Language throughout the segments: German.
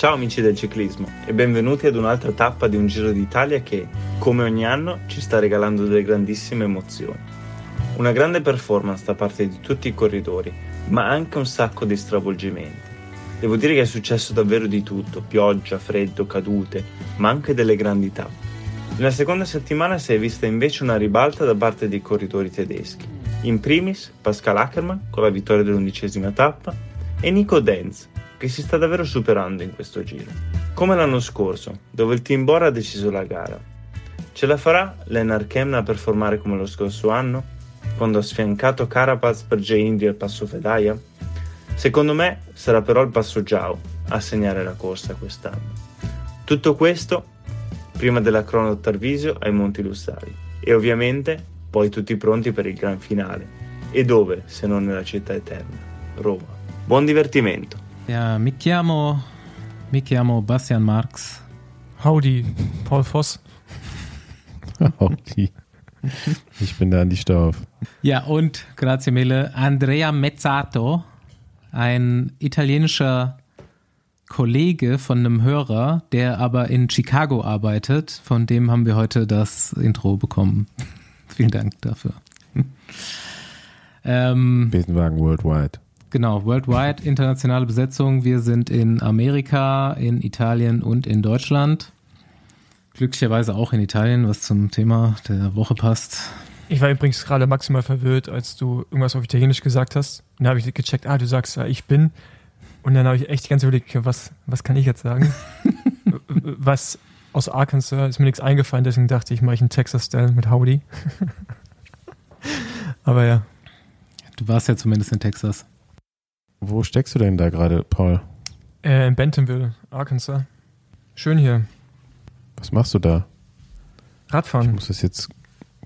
Ciao amici del ciclismo e benvenuti ad un'altra tappa di un Giro d'Italia che, come ogni anno, ci sta regalando delle grandissime emozioni. Una grande performance da parte di tutti i corridori, ma anche un sacco di stravolgimenti. Devo dire che è successo davvero di tutto, pioggia, freddo, cadute, ma anche delle grandi tappe. Nella seconda settimana si è vista invece una ribalta da parte dei corridori tedeschi. In primis Pascal Ackermann con la vittoria dell'undicesima tappa e Nico Denz che si sta davvero superando in questo giro. Come l'anno scorso, dove il Team Bora ha deciso la gara. Ce la farà Lennart Kemna a performare come lo scorso anno, quando ha sfiancato Carapaz per J. Indy al passo Fedaia? Secondo me sarà però il passo Giao a segnare la corsa quest'anno. Tutto questo prima della crono Tarvisio ai Monti Lussari e ovviamente poi tutti pronti per il gran finale. E dove se non nella città eterna? Roma. Buon divertimento! Ja, mi chiamo, mi chiamo Bastian Marx. Howdy, Paul Voss. Howdy. Ich bin der Andi Stauf. Ja, und, grazie mille, Andrea Mezzato, ein italienischer Kollege von einem Hörer, der aber in Chicago arbeitet. Von dem haben wir heute das Intro bekommen. Vielen Dank dafür. ähm, Besenwagen Worldwide. Genau, worldwide, internationale Besetzung. Wir sind in Amerika, in Italien und in Deutschland. Glücklicherweise auch in Italien, was zum Thema der Woche passt. Ich war übrigens gerade maximal verwirrt, als du irgendwas auf Italienisch gesagt hast. Und da habe ich gecheckt, ah, du sagst ja, ich bin. Und dann habe ich echt die ganze Zeit überlegt, was, was kann ich jetzt sagen? was aus Arkansas ist mir nichts eingefallen, deswegen dachte ich, mache ich einen Texas-Style mit Howdy. Aber ja. Du warst ja zumindest in Texas. Wo steckst du denn da gerade, Paul? Äh, in Bentonville, Arkansas. Schön hier. Was machst du da? Radfahren. Ich muss das jetzt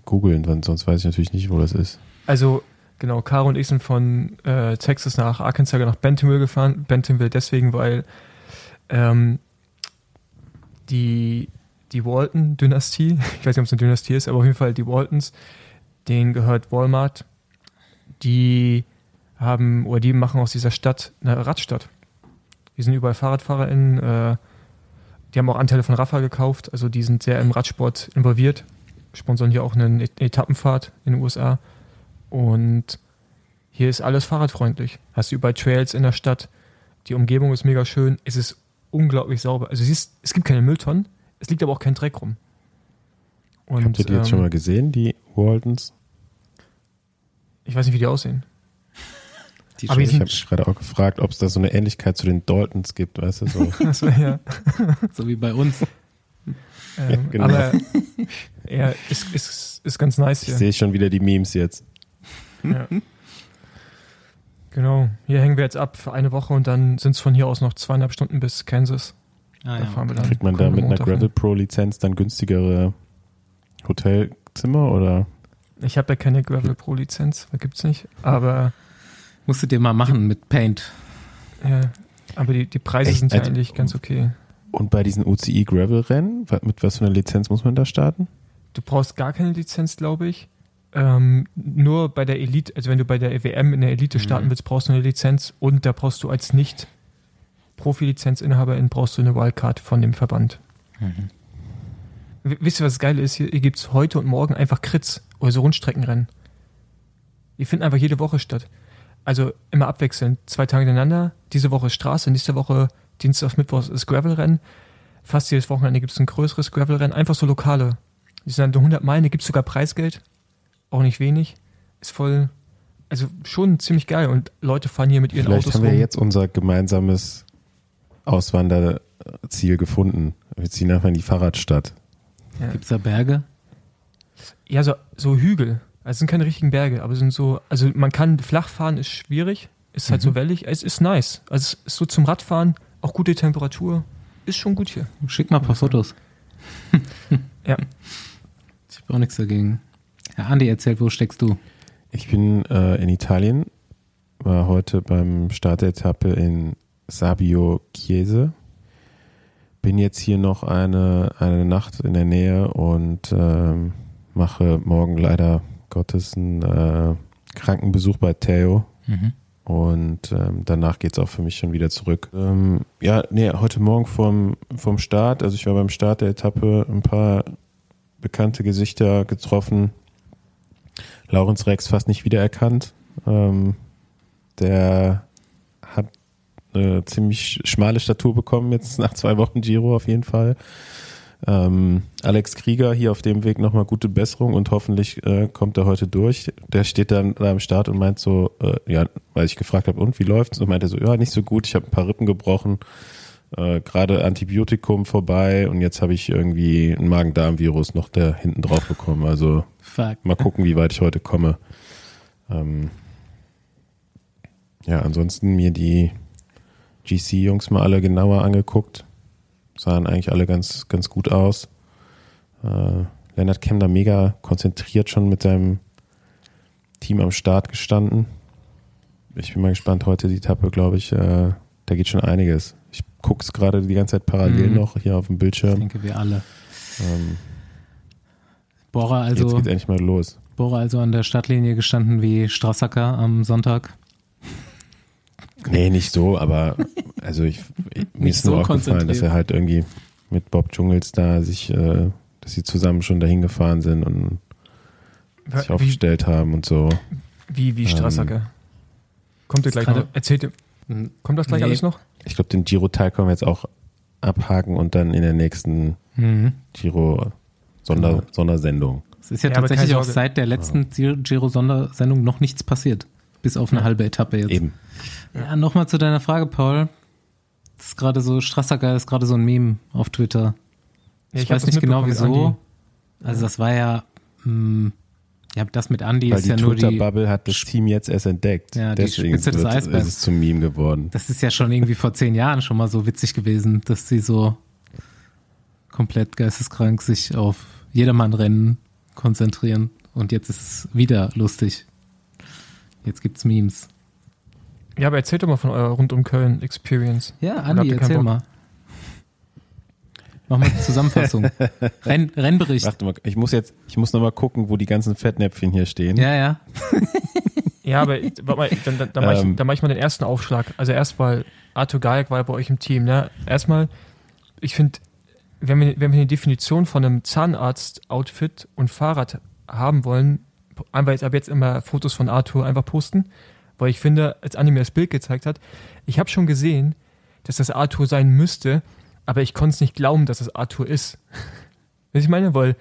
googeln, sonst weiß ich natürlich nicht, wo das ist. Also, genau, Caro und ich sind von äh, Texas nach Arkansas nach Bentonville gefahren. Bentonville deswegen, weil ähm, die, die Walton-Dynastie, ich weiß nicht, ob es eine Dynastie ist, aber auf jeden Fall die Waltons, denen gehört Walmart. Die haben, oder die machen aus dieser Stadt eine Radstadt. Die sind überall FahrradfahrerInnen, äh, die haben auch Anteile von Rafa gekauft, also die sind sehr im Radsport involviert, sponsern hier auch eine Etappenfahrt in den USA. Und hier ist alles fahrradfreundlich. Hast du überall Trails in der Stadt, die Umgebung ist mega schön, es ist unglaublich sauber. Also siehst, es gibt keine Mülltonnen, es liegt aber auch kein Dreck rum. Und, Habt ihr die ähm, jetzt schon mal gesehen, die Waldens? Ich weiß nicht, wie die aussehen. Die aber ich habe mich gerade auch gefragt, ob es da so eine Ähnlichkeit zu den Daltons gibt, weißt du, so. so, ja. so wie bei uns. Ähm, genau. Aber ja, ist, ist, ist ganz nice hier. Ich sehe schon wieder die Memes jetzt. Ja. Genau, hier hängen wir jetzt ab für eine Woche und dann sind es von hier aus noch zweieinhalb Stunden bis Kansas. Ah, da fahren wir dann. Kriegt man da mit einer Gravel Pro Lizenz dann günstigere Hotelzimmer oder? Ich habe ja keine Gravel Pro Lizenz, da gibt's nicht, aber Musst du dir mal machen mit Paint. Ja, aber die, die Preise Echt? sind ja also, eigentlich ganz okay. Und bei diesen UCI Gravel Rennen, mit was für einer Lizenz muss man da starten? Du brauchst gar keine Lizenz, glaube ich. Ähm, nur bei der Elite, also wenn du bei der EWM in der Elite starten mhm. willst, brauchst du eine Lizenz und da brauchst du als nicht Profi-Lizenzinhaberin brauchst du eine Wildcard von dem Verband. Mhm. Wisst ihr, was geil ist? Hier, hier gibt es heute und morgen einfach Crits oder so Rundstreckenrennen. Die finden einfach jede Woche statt also immer abwechselnd, zwei Tage hintereinander. Diese Woche ist Straße, nächste Woche Dienstag, Mittwoch ist Gravelrennen. Fast jedes Wochenende gibt es ein größeres Gravelrennen, einfach so lokale. Die sind dann 100 Meilen, da gibt es sogar Preisgeld, auch nicht wenig. Ist voll, also schon ziemlich geil und Leute fahren hier mit ihren Vielleicht Autos Vielleicht haben wir jetzt unser gemeinsames Auswanderziel gefunden. Wir ziehen einfach in die Fahrradstadt. Ja. Gibt es da Berge? Ja, so, so Hügel. Also es sind keine richtigen Berge, aber es sind so, also man kann flach fahren, ist schwierig, ist halt mhm. so wellig, es ist nice. Also es ist so zum Radfahren, auch gute Temperatur, ist schon gut hier. Schick mal ein paar Fotos. ja. Ich habe auch nichts dagegen. Herr Andi, erzähl, wo steckst du? Ich bin äh, in Italien, war heute beim Start der Etappe in Sabio Chiese. Bin jetzt hier noch eine, eine Nacht in der Nähe und ähm, mache morgen leider Gottes einen äh, Krankenbesuch bei Theo. Mhm. Und ähm, danach geht's auch für mich schon wieder zurück. Ähm, ja, nee, heute Morgen vom, vom Start, also ich war beim Start der Etappe ein paar bekannte Gesichter getroffen. Laurenz Rex fast nicht wiedererkannt. Ähm, der hat eine ziemlich schmale Statur bekommen jetzt nach zwei Wochen Giro auf jeden Fall. Ähm, Alex Krieger hier auf dem Weg nochmal gute Besserung und hoffentlich äh, kommt er heute durch. Der steht dann da am Start und meint so, äh, ja, weil ich gefragt habe, und wie läuft's? Und meint er so, ja, nicht so gut, ich habe ein paar Rippen gebrochen, äh, gerade Antibiotikum vorbei und jetzt habe ich irgendwie ein Magen-Darm-Virus noch da hinten drauf bekommen. Also Fuck. mal gucken, wie weit ich heute komme. Ähm, ja, ansonsten mir die GC-Jungs mal alle genauer angeguckt sahen eigentlich alle ganz, ganz gut aus. Äh, Lennart Kemner mega konzentriert schon mit seinem Team am Start gestanden. Ich bin mal gespannt, heute die Etappe, glaube ich, äh, da geht schon einiges. Ich gucke es gerade die ganze Zeit parallel Mhm. noch hier auf dem Ich Bildschirm. denke, wir alle. Ähm, Bora jetzt also, geht's endlich mal los. Bora also an der Startlinie gestanden wie Strassacker am Sonntag. Nee, nicht so, aber also ich, ich mir ist nur so aufgefallen, dass er halt irgendwie mit Bob Dschungels da sich, äh, dass sie zusammen schon dahin gefahren sind und sich Wie, aufgestellt haben und so. wie, wie Strassacker. Kommt ihr gleich noch? Erzählt ihr, kommt das gleich Nee. alles noch? Ich glaube, den Giro-Teil können wir jetzt auch abhaken und dann in der nächsten Mhm. Giro Sonder, Genau. Sondersendung. Es ist ja, Ja, tatsächlich auch seit der letzten Giro-Sondersendung noch nichts passiert. Bis auf eine halbe Etappe jetzt. Eben. Ja, nochmal zu deiner Frage, Paul. Das ist gerade so, Strassacker ist gerade so ein Meme auf Twitter. Ja, ich, ich weiß nicht genau wieso. Also das war ja, mh, ja, das mit Andy Weil ist die ja nur die, Twitter-Bubble hat das Team jetzt erst entdeckt. Ja, Deswegen Spitze des Eisbergs. ist es zum Meme geworden. das ist ja schon irgendwie vor zehn Jahren schon mal so witzig gewesen, dass sie so komplett geisteskrank sich auf Jedermann-Rennen konzentrieren. Und jetzt ist es wieder lustig. Jetzt gibt's Memes. Ja, aber erzählt doch mal von eurer rund um Köln Experience. Ja, Andi, erzähl Bock? mal. Mach mal eine Zusammenfassung. Renn, Rennbericht. Warte mal, ich muss jetzt, ich muss noch mal gucken, wo die ganzen Fettnäpfchen hier stehen. Ja, ja. Ja, aber warte mal, dann, dann, dann, mach ich, Ähm. dann mach ich mal den ersten Aufschlag. Also erstmal, Arthur Gajek war ja bei euch im Team. Ne? Erstmal, ich finde, wenn wir, wenn wir eine Definition von einem Zahnarzt-Outfit und Fahrrad haben wollen, einfach jetzt ab jetzt immer Fotos von Arthur einfach posten, weil ich finde, als Andi mir das Bild gezeigt hat, ich habe schon gesehen, dass das Arthur sein müsste, aber ich konnte es nicht glauben, dass es Arthur ist. Was ich meine, weil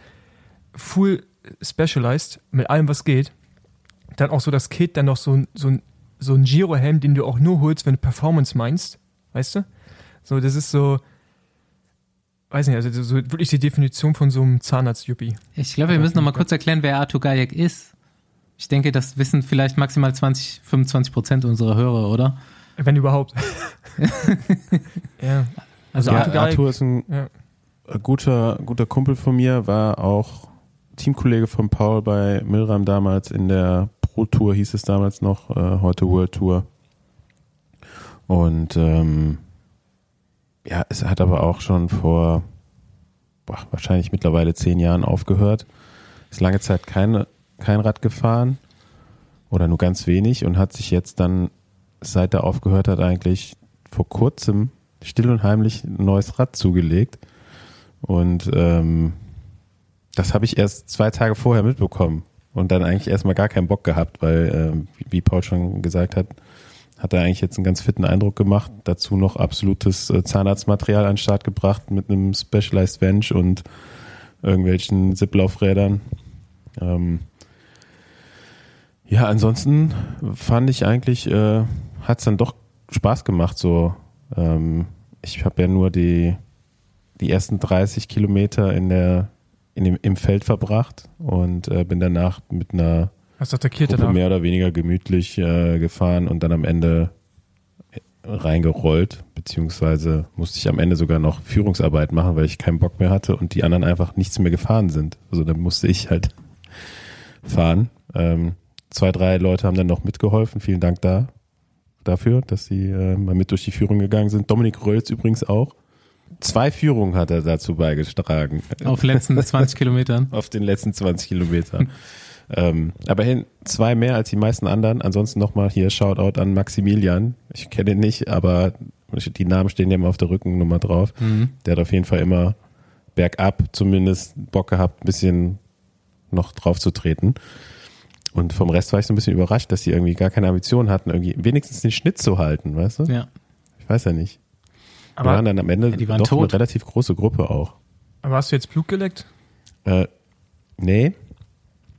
full specialized mit allem, was geht, dann auch so das Kit, dann noch so ein, so ein, so ein Giro-Helm, den du auch nur holst, wenn du Performance meinst, weißt du? So, das ist so, weiß nicht, also so wirklich die Definition von so einem Zahnarzt-Yuppie. Ich glaube, wir müssen noch mal kurz erklären, wer Arthur Gajek ist. Ich denke, das wissen vielleicht maximal 20, 25 Prozent unserer Hörer, oder? Wenn überhaupt. ja. Also ja, Arthur Arthur ist ein ja. guter, guter Kumpel von mir, war auch Teamkollege von Paul bei Milram damals in der Pro Tour, hieß es damals noch, äh, heute World Tour. Und ähm, ja, es hat aber auch schon vor boah, wahrscheinlich mittlerweile zehn Jahren aufgehört. Ist lange Zeit keine, kein Rad gefahren oder nur ganz wenig und hat sich jetzt dann, seit er aufgehört hat, eigentlich vor kurzem still und heimlich ein neues Rad zugelegt. Und ähm, das habe ich erst zwei Tage vorher mitbekommen und dann eigentlich erstmal gar keinen Bock gehabt, weil, wie- wie Paul schon gesagt hat, hat er eigentlich jetzt einen ganz fitten Eindruck gemacht. Dazu noch absolutes äh, Zahnarztmaterial an den Start gebracht mit einem Specialized Bench und irgendwelchen Zipplaufrädern. Ähm, ja, ansonsten fand ich eigentlich, äh, hat es dann doch Spaß gemacht. So, ähm, ich habe ja nur die die ersten 30 Kilometer in der in dem, im Feld verbracht und äh, bin danach mit einer Hast du attackiert Gruppe danach? mehr oder weniger gemütlich äh, gefahren und dann am Ende reingerollt, beziehungsweise musste ich am Ende sogar noch Führungsarbeit machen, weil ich keinen Bock mehr hatte und die anderen einfach nichts mehr gefahren sind. Also dann musste ich halt fahren. Ähm, zwei, drei Leute haben dann noch mitgeholfen. Vielen Dank da dafür, dass sie äh, mal mit durch die Führung gegangen sind. Dominik Rölz übrigens auch. Zwei Führungen hat er dazu beigetragen Auf letzten 20 Kilometern. auf den letzten 20 Kilometern. Ähm, aber hin zwei mehr als die meisten anderen. Ansonsten nochmal hier Shoutout an Maximilian. Ich kenne ihn nicht, aber die Namen stehen ja immer auf der Rückennummer drauf. Mhm. Der hat auf jeden Fall immer bergab zumindest Bock gehabt, ein bisschen noch drauf zu treten. Und vom Rest war ich so ein bisschen überrascht, dass die irgendwie gar keine Ambition hatten, irgendwie wenigstens den Schnitt zu halten, weißt du? Ja. Ich weiß ja nicht. Aber- wir waren dann am Ende Ja, die waren doch tot. eine relativ große Gruppe auch. Aber hast du jetzt Blut geleckt? Äh, nee.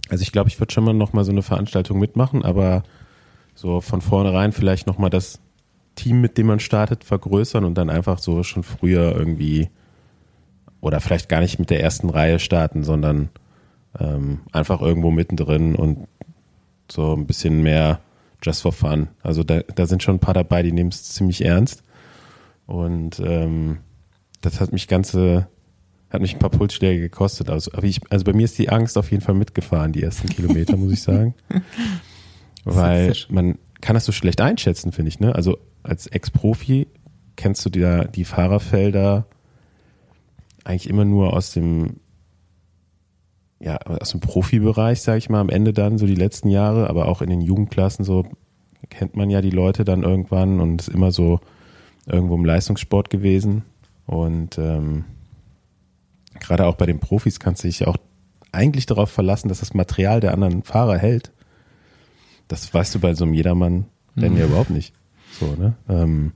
Also ich glaube, ich würde schon mal noch mal so eine Veranstaltung mitmachen, aber so von vornherein vielleicht noch mal das Team, mit dem man startet, vergrößern und dann einfach so schon früher irgendwie oder vielleicht gar nicht mit der ersten Reihe starten, sondern ähm, einfach irgendwo mittendrin und so ein bisschen mehr just for fun. Also da, da sind schon ein paar dabei, die nehmen es ziemlich ernst und ähm, das hat mich ganze hat mich ein paar Pulsschläge gekostet. Also, ich, also bei mir ist die Angst auf jeden Fall mitgefahren, die ersten Kilometer, muss ich sagen. Weil man kann das so schlecht einschätzen, finde ich. Ne? Also als Ex-Profi kennst du die, die Fahrerfelder eigentlich immer nur aus dem ja, aus dem Profibereich, sage ich mal, am Ende dann, so die letzten Jahre, aber auch in den Jugendklassen so kennt man ja die Leute dann irgendwann und ist immer so irgendwo im Leistungssport gewesen. Und ähm, gerade auch bei den Profis kannst du dich auch eigentlich darauf verlassen, dass das Material der anderen Fahrer hält. Das weißt du bei so einem Jedermann-Rennen ja überhaupt nicht. So, ne? Ähm,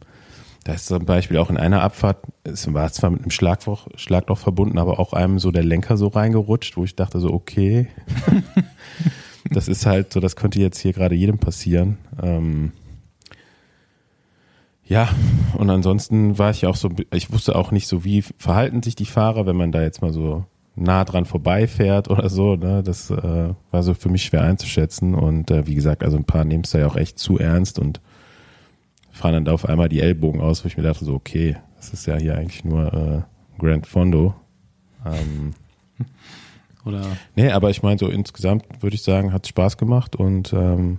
da ist zum Beispiel auch in einer Abfahrt, es war zwar mit einem Schlagloch, Schlagloch verbunden, aber auch einem so der Lenker so reingerutscht, wo ich dachte so, okay, das ist halt so, das könnte jetzt hier gerade jedem passieren. Ähm, ja, und ansonsten war ich auch so, ich wusste auch nicht so, wie verhalten sich die Fahrer, wenn man da jetzt mal so nah dran vorbeifährt oder so. Ne? Das äh, war so für mich schwer einzuschätzen. Und äh, wie gesagt, also ein paar nehmen es da ja auch echt zu ernst und fahren dann da auf einmal die Ellbogen aus, wo ich mir dachte, so, okay, das ist ja hier eigentlich nur äh, Grand Fondo. Ähm, Oder Nee, aber ich meine, so insgesamt würde ich sagen, hat Spaß gemacht und ähm,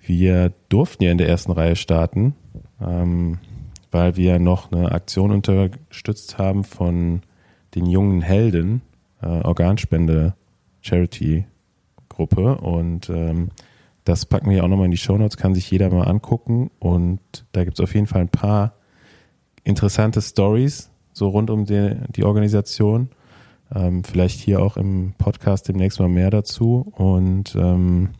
wir durften ja in der ersten Reihe starten, ähm, weil wir noch eine Aktion unterstützt haben von den jungen Helden, äh, Organspende Charity Gruppe und ähm, das packen wir auch nochmal in die Shownotes, kann sich jeder mal angucken und da gibt es auf jeden Fall ein paar interessante Stories so rund um die, die Organisation. Ähm, vielleicht hier auch im Podcast demnächst mal mehr dazu. Und ähm,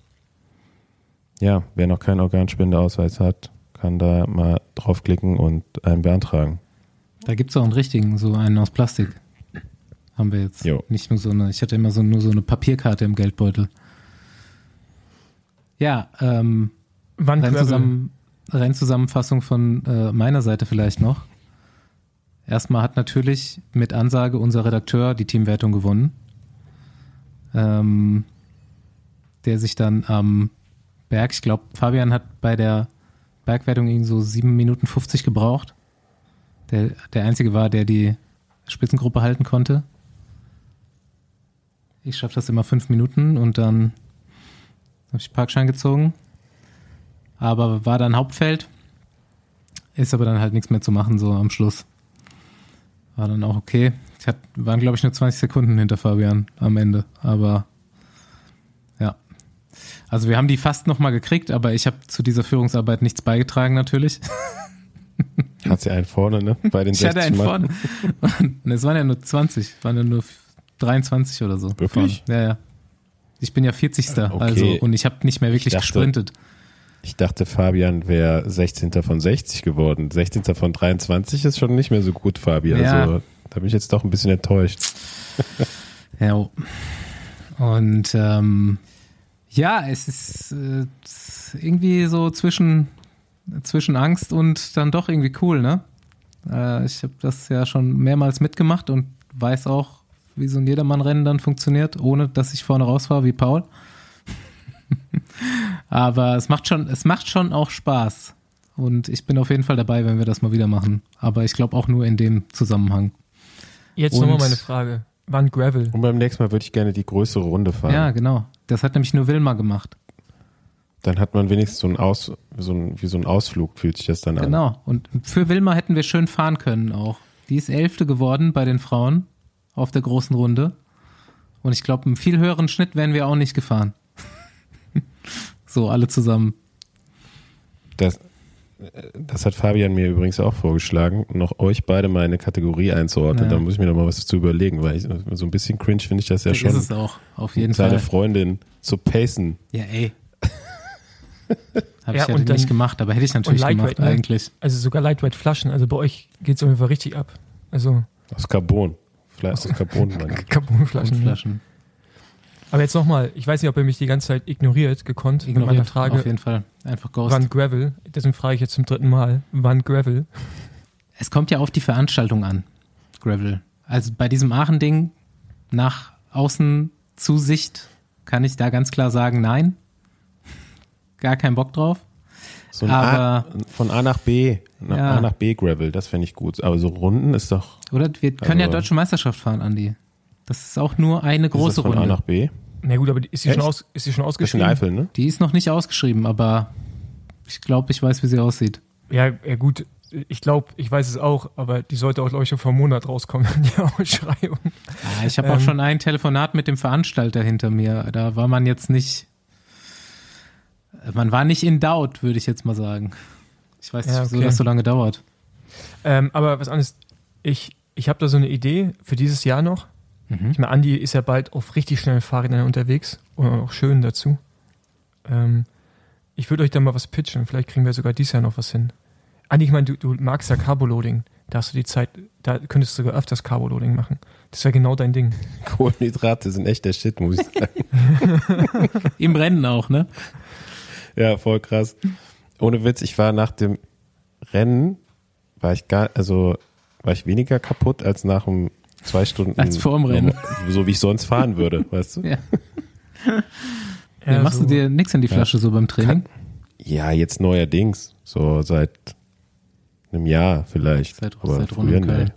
ja, wer noch keinen Organspendeausweis hat, kann da mal draufklicken und einen beantragen. da gibt es auch einen richtigen, so einen aus Plastik. Haben wir jetzt. Jo. Nicht nur so eine, ich hatte immer so nur so eine Papierkarte im Geldbeutel. Ja, ähm, Wann Rennzusammen Rennzusammenfassung von äh, meiner Seite vielleicht noch. Erstmal hat natürlich mit Ansage unser Redakteur die Teamwertung gewonnen. Ähm, der sich dann am Berg, ich glaube, Fabian hat bei der Bergwertung irgendwie so 7 Minuten 50 gebraucht. Der, der einzige war, der die Spitzengruppe halten konnte. Ich schaffe das immer fünf Minuten und dann habe ich Parkschein gezogen aber war dann Hauptfeld. Ist aber dann halt nichts mehr zu machen, so am Schluss. War dann auch okay. Ich hat, waren, glaube ich, nur 20 Sekunden hinter Fabian am Ende, aber ja. Also wir haben die fast nochmal gekriegt, aber ich habe zu dieser Führungsarbeit nichts beigetragen natürlich. Hat sie einen vorne, ne? Bei den Ich hatte 60 einen Mann. vorne. Und es waren ja nur 20, waren ja nur 23 oder so. Wirklich? Vorne. Ja, ja. Ich bin ja 40. Okay. Also und ich habe nicht mehr wirklich dachte- gesprintet. Ich dachte, Fabian wäre 16. von 60 geworden. 16. von 23 ist schon nicht mehr so gut, Fabi. Ja. Also da bin ich jetzt doch ein bisschen enttäuscht. Ja. Und ähm, ja, es ist äh, irgendwie so zwischen, zwischen Angst und dann doch irgendwie cool, ne? Äh, ich habe das ja schon mehrmals mitgemacht und weiß auch, wie so ein Jedermann-Rennen dann funktioniert, ohne dass ich vorne raus war wie Paul. Aber es macht schon, es macht schon auch Spaß. Und ich bin auf jeden Fall dabei, wenn wir das mal wieder machen. Aber ich glaube auch nur in dem Zusammenhang. Jetzt nochmal meine Frage. Wann Gravel? Und beim nächsten Mal würde ich gerne die größere Runde fahren. Ja, genau. Das hat nämlich nur Wilma gemacht. Dann hat man wenigstens so ein Aus, so ein, wie so ein Ausflug fühlt sich das dann an. Genau. Und für Wilma hätten wir schön fahren können auch. Die ist Elfte geworden bei den Frauen auf der großen Runde. Und ich glaube, einen viel höheren Schnitt wären wir auch nicht gefahren. so, alle zusammen. Das, das hat Fabian mir übrigens auch vorgeschlagen, noch euch beide mal in eine Kategorie einzuordnen. Ja. Da muss ich mir noch mal was zu überlegen, weil ich, so ein bisschen cringe finde ich das ja Das schon, ist es auch, auf jeden seine Fall. Freundin zu pacen. Ja, ey. Habe Ja, ich ja und nicht dann- gemacht, aber hätte ich natürlich und Lightweight, gemacht ne? eigentlich. Also sogar Lightweight Flaschen. Also bei euch geht es auf jeden Fall richtig ab. Also Aus Carbon. Vielleicht aus Carbon. Carbonflaschen. Und ne? Flaschen. Aber jetzt nochmal, ich weiß nicht, ob ihr mich die ganze Zeit ignoriert, gekonnt. mit meiner Ignoriert, Frage, auf jeden Fall. Einfach Ghost. wann Gravel? Deswegen frage ich jetzt zum dritten Mal, wann Gravel? Es kommt ja auf die Veranstaltung an, Gravel. Also bei diesem Aachen-Ding nach Außenzusicht kann ich da ganz klar sagen, nein. Gar keinen Bock drauf. So ein Aber- von A nach B, nach Ja. A nach B Gravel, das fände ich gut. Aber so Runden ist doch Oder wir können ja Also- Deutsche Meisterschaft fahren, Andi. Das ist auch nur eine ist das große von A Runde. nach B. Na gut, aber die- ist sie, schon, aus, ist sie schon Das ist in ausgeschrieben? Eifel, ne? Die ist noch nicht ausgeschrieben, aber ich glaube, ich weiß, wie sie aussieht. Ja, ja gut, ich glaube, ich weiß es auch, aber die sollte auch, glaube ich, schon vor einem Monat rauskommen, die Ausschreibung. Ja, ich habe auch Ähm. schon ein Telefonat mit dem Veranstalter hinter mir. Da war man jetzt nicht. Man war nicht in doubt, würde ich jetzt mal sagen. Ich weiß nicht, Ja, wieso okay. das so lange dauert. Ähm, aber was anderes, ich, ich habe da so eine Idee für dieses Jahr noch. Mhm. Ich meine, Andi ist ja bald auf richtig schnellen Fahrrädern unterwegs und auch schön dazu. Ähm, ich würde euch da mal was pitchen, vielleicht kriegen wir sogar dieses Jahr noch was hin. Andi, ich meine, du, du magst ja Carboloading. Da hast du die Zeit, da könntest du sogar öfters Carboloading machen. Das wäre genau dein Ding. Kohlenhydrate sind echt der Shit, muss ich sagen. Im Rennen auch, ne? ja, voll krass. Ohne Witz, ich war nach dem Rennen, war ich gar, also war ich weniger kaputt als nach einem zwei Stunden. Als vor dem Rennen. So wie ich sonst fahren würde, weißt du? Ja. Ja, machst so- du dir nichts in die Flasche so beim Training? Ja, jetzt neuerdings. So seit einem Jahr vielleicht. Seit- Aber seit rund früher um Köln.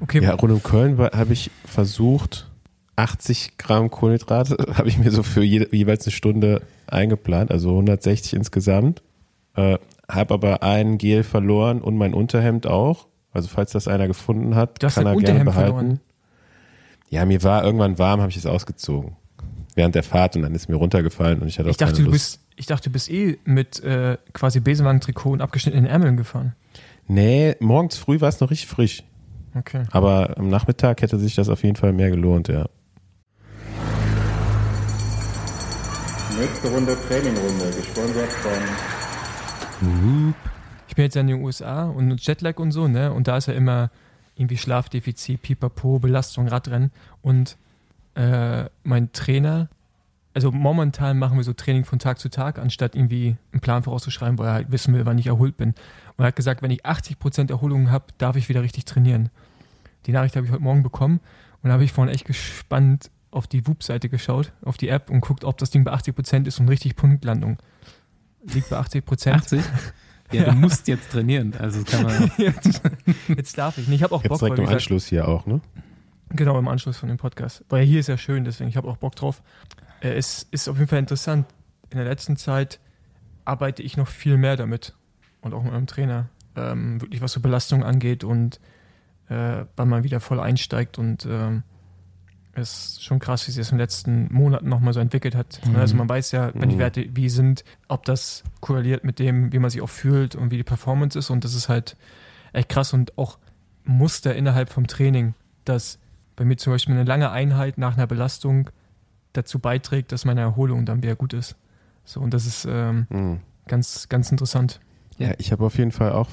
Okay, Ja, rund um Köln habe ich versucht, 80 Gramm Kohlenhydrate habe ich mir so für jede, jeweils eine Stunde eingeplant, also 160 insgesamt. Äh, habe aber ein Gel verloren und mein Unterhemd auch. Also falls das einer gefunden hat, Du hast kann er gerne Unterhemd behalten. verloren? Ja, mir war irgendwann warm, habe ich es ausgezogen. Während der Fahrt und dann ist mir runtergefallen und ich hatte auch ich dachte, keine du Lust. bist, ich dachte, du bist eh mit äh, quasi Besenwagen-Trikot und abgeschnittenen Ärmeln gefahren. Nee, morgens früh war es noch richtig frisch. Okay. Aber am Nachmittag hätte sich das auf jeden Fall mehr gelohnt, ja. Nächste Runde Trainingrunde, gesponsert von Ich bin jetzt in den USA und Jetlag und so, ne? Und da ist ja immer irgendwie Schlafdefizit, Pipapo, Belastung, Radrennen. Und äh, mein Trainer, also momentan machen wir so Training von Tag zu Tag, anstatt irgendwie einen Plan vorauszuschreiben, weil er halt wissen will, wann ich erholt bin. Und er hat gesagt, wenn ich 80% Erholung habe, darf ich wieder richtig trainieren. Die Nachricht habe ich heute Morgen bekommen und da habe ich vorhin echt gespannt auf die Whoop-Seite geschaut, auf die App und guckt, ob das Ding bei 80% ist und richtig Punktlandung. Liegt bei 80%. 80? Ja, du musst jetzt trainieren. Also kann man. jetzt, jetzt darf ich. Nee, ich habe auch Jetzt Bock, direkt weil, im Anschluss hier auch, ne? genau im Anschluss von dem Podcast. Weil hier ist ja schön, deswegen ich habe auch Bock drauf. Äh, es ist auf jeden Fall interessant. In der letzten Zeit arbeite ich noch viel mehr damit und auch mit meinem Trainer, ähm, wirklich was so Belastung angeht und äh, wann man wieder voll einsteigt und ähm, ist schon krass, wie sich das in den letzten Monaten nochmal so entwickelt hat. Mhm. Also man weiß ja, wenn die Mhm. Werte wie sind, ob das korreliert mit dem, wie man sich auch fühlt und wie die Performance ist und das ist halt echt krass und auch Muster innerhalb vom Training, dass bei mir zum Beispiel eine lange Einheit nach einer Belastung dazu beiträgt, dass meine Erholung dann wieder gut ist. So, und das ist ähm, Mhm. ganz, ganz interessant. Ja, ich habe auf jeden Fall auch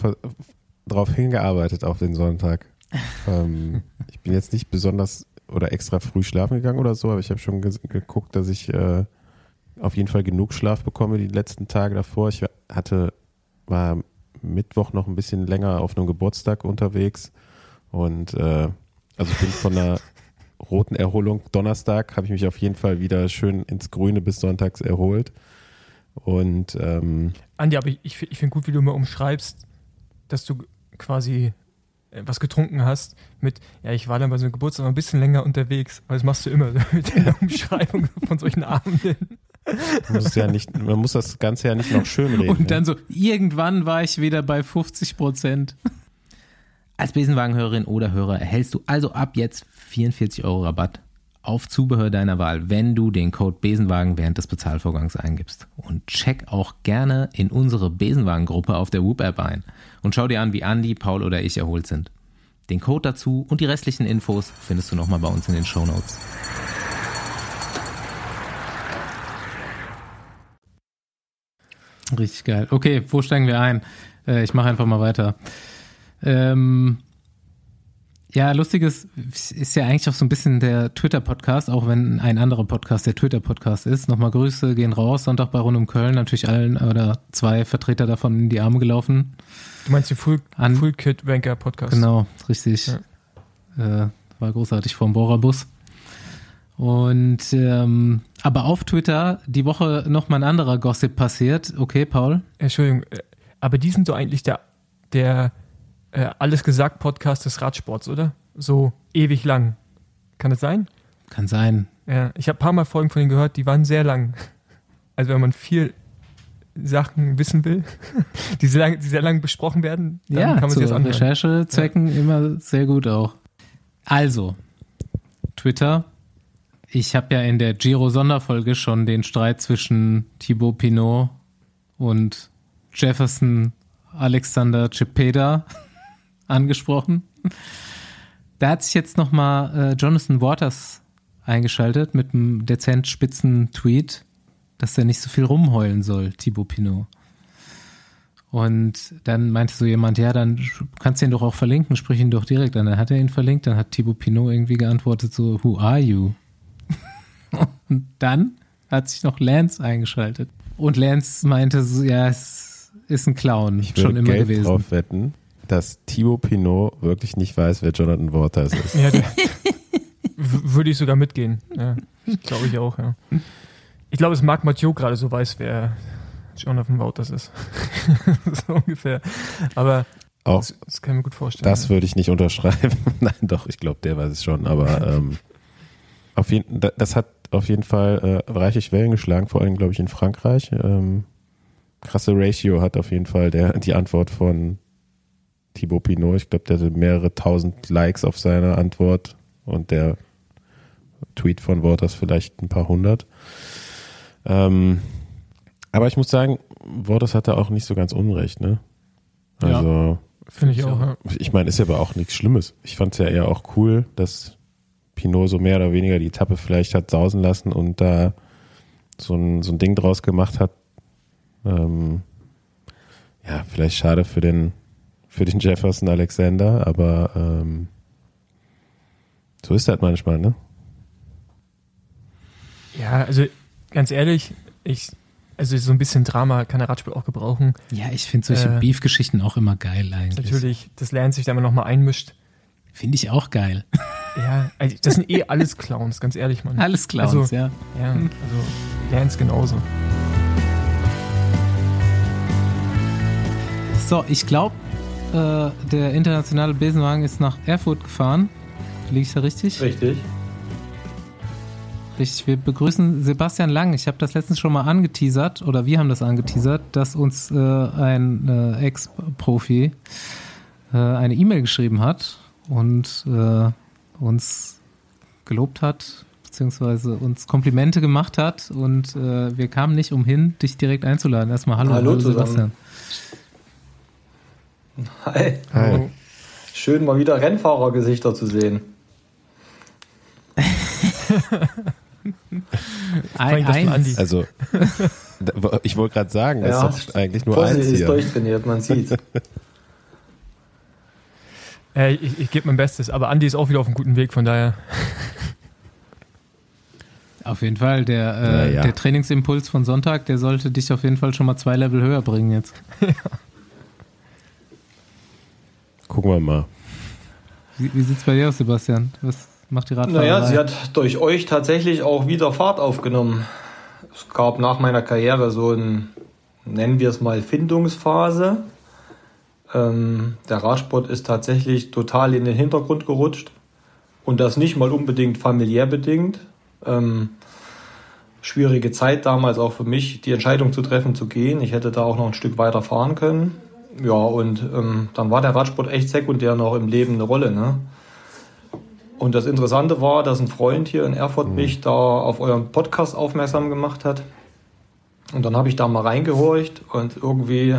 darauf hingearbeitet auf den Sonntag. ähm, ich bin jetzt nicht besonders oder extra früh schlafen gegangen oder so, aber ich habe schon ge geguckt, dass ich äh, auf jeden Fall genug Schlaf bekomme die letzten Tage davor. Ich hatte, war Mittwoch noch ein bisschen länger auf einem Geburtstag unterwegs und äh, also ich bin von einer roten Erholung Donnerstag, habe ich mich auf jeden Fall wieder schön ins Grüne bis sonntags erholt. Und ähm, Andi, aber ich, ich, find- ich finde gut, wie du immer umschreibst, dass du quasi was getrunken hast mit, ja, ich war dann bei so einem Geburtstag noch ein bisschen länger unterwegs, aber das machst du immer mit der Umschreibung von solchen Abenden. Man muss, ja nicht, man muss das Ganze ja nicht noch schönreden. Und dann ne? so, irgendwann war ich wieder bei 50 Prozent. Als Besenwagenhörerin oder Hörer erhältst du also ab jetzt 44 Euro Rabatt auf Zubehör deiner Wahl, wenn du den Code Besenwagen während des Bezahlvorgangs eingibst. Und check auch gerne in unsere Besenwagen-Gruppe auf der Whoop-App ein und schau dir an, wie Andy, Paul oder ich erholt sind. Den Code dazu und die restlichen Infos findest du nochmal bei uns in den Show Notes. Richtig geil. Okay, wo steigen wir ein? Äh, ich mache einfach mal weiter. Ähm, ja, lustiges ist ja eigentlich auch so ein bisschen der Twitter-Podcast, auch wenn ein anderer Podcast der Twitter-Podcast ist. Nochmal Grüße gehen raus. Sonntag bei Rund um Köln natürlich allen oder zwei Vertreter davon in die Arme gelaufen. Du meinst die Full, An, Full Kit Wanker Podcast? Genau, richtig. Ja. Äh, war großartig vom Bohrerbus. Und ähm, aber auf Twitter die Woche noch mal ein anderer Gossip passiert. Okay, Paul. Entschuldigung, äh, aber die sind so eigentlich der der äh, alles gesagt Podcast des Radsports, oder? So ewig lang. Kann das sein? Kann sein. Ja, ich habe ein paar Mal Folgen von denen gehört, die waren sehr lang. Also wenn man viel Sachen wissen will, die sehr lang, die sehr lang besprochen werden, dann ja, kann man sich das anhören. Recherchezwecken ja. immer sehr gut auch. Also, Twitter. Ich habe ja in der Giro-Sonderfolge schon den Streit zwischen Thibaut Pinot und Jefferson Alexander Cepeda angesprochen. Da hat sich jetzt nochmal äh, Jonathan Waters eingeschaltet mit einem dezent spitzen Tweet, dass er nicht so viel rumheulen soll, Thibaut Pinot. Und dann meinte so jemand, ja, dann kannst du ihn doch auch verlinken, sprich ihn doch direkt an. Dann hat er ihn verlinkt, dann hat Thibaut Pinot irgendwie geantwortet so, who are you? Und dann hat sich noch Lance eingeschaltet. Und Lance meinte so, ja, es ist ein Clown, ich schon immer Geld gewesen. drauf wetten, dass Thibaut Pinot wirklich nicht weiß, wer Jonathan Waters ist. Ja, würde ich sogar mitgehen. Ja, glaube ich auch, ja. Ich glaube, es Marc Mathieu gerade so weiß, wer Jonathan Wouters ist. so ungefähr. Aber auch, das, das, kann ich mir gut vorstellen. Das würde ich nicht unterschreiben. Nein, doch, ich glaube, der weiß es schon. Aber ähm, auf jeden, das hat auf jeden Fall äh, reichlich Wellen geschlagen, vor allem, glaube ich, in Frankreich. Ähm, krasse Ratio hat auf jeden Fall der, die Antwort von Thibaut Pinot. Ich glaube, der hatte mehrere tausend Likes auf seine Antwort und der Tweet von Waters vielleicht ein paar hundert. Ähm, aber ich muss sagen, Waters hatte auch nicht so ganz unrecht, ne? Also. Ja, Finde ich auch. Ja. Ich meine, ist ja aber auch nichts Schlimmes. Ich fand es ja eher auch cool, dass Pinot so mehr oder weniger die Etappe vielleicht hat sausen lassen und da so ein, so ein Ding draus gemacht hat. Ähm, ja, vielleicht schade für den für den Jefferson Alexander, aber ähm, so ist das manchmal, ne? Ja, also ganz ehrlich, ich, also so ein bisschen Drama kann der Radspiel auch gebrauchen. Ja, ich finde solche äh, Beef-Geschichten auch immer geil eigentlich. Natürlich, das lernt sich da immer nochmal einmischt. Finde ich auch geil. Ja, also das sind eh alles Clowns, ganz ehrlich, Mann. Alles Clowns, also, ja. Ja, also Lance genauso. So, ich glaube, äh, der internationale Besenwagen ist nach Erfurt gefahren. Liege ich da richtig? Richtig. Richtig, wir begrüßen Sebastian Lang. Ich habe das letztens schon mal angeteasert, oder wir haben das angeteasert, dass uns äh, ein äh, Ex-Profi äh, eine E-Mail geschrieben hat und äh, uns gelobt hat, beziehungsweise uns Komplimente gemacht hat. Und äh, wir kamen nicht umhin, dich direkt einzuladen. Erstmal hallo, hallo, hallo Sebastian. Hi. Hi. Schön mal wieder Rennfahrergesichter zu sehen. ein, also, ich wollte gerade sagen, das ja, ist eigentlich nur Fossil eins hier. ist durchtrainiert, man sieht. äh, ich, ich gebe mein Bestes, aber Andi ist auch wieder auf einem guten Weg, von daher. Auf jeden Fall, der, äh, ja. der Trainingsimpuls von Sonntag, der sollte dich auf jeden Fall schon mal zwei Level höher bringen jetzt. ja. Gucken wir mal. Wie, wie sieht es bei dir aus, Sebastian? Was macht die Radfahrer? Naja, sie hat durch euch tatsächlich auch wieder Fahrt aufgenommen. Es gab nach meiner Karriere so ein, nennen wir es mal, Findungsphase. Ähm, der Radsport ist tatsächlich total in den Hintergrund gerutscht. Und das nicht mal unbedingt familiär bedingt. Ähm, schwierige Zeit damals auch für mich, die Entscheidung zu treffen, zu gehen. Ich hätte da auch noch ein Stück weiter fahren können. Ja, und ähm, dann war der Radsport echt sekundär noch im Leben eine Rolle. Ne? Und das Interessante war, dass ein Freund hier in Erfurt mich da auf euren Podcast aufmerksam gemacht hat. Und dann habe ich da mal reingehorcht und irgendwie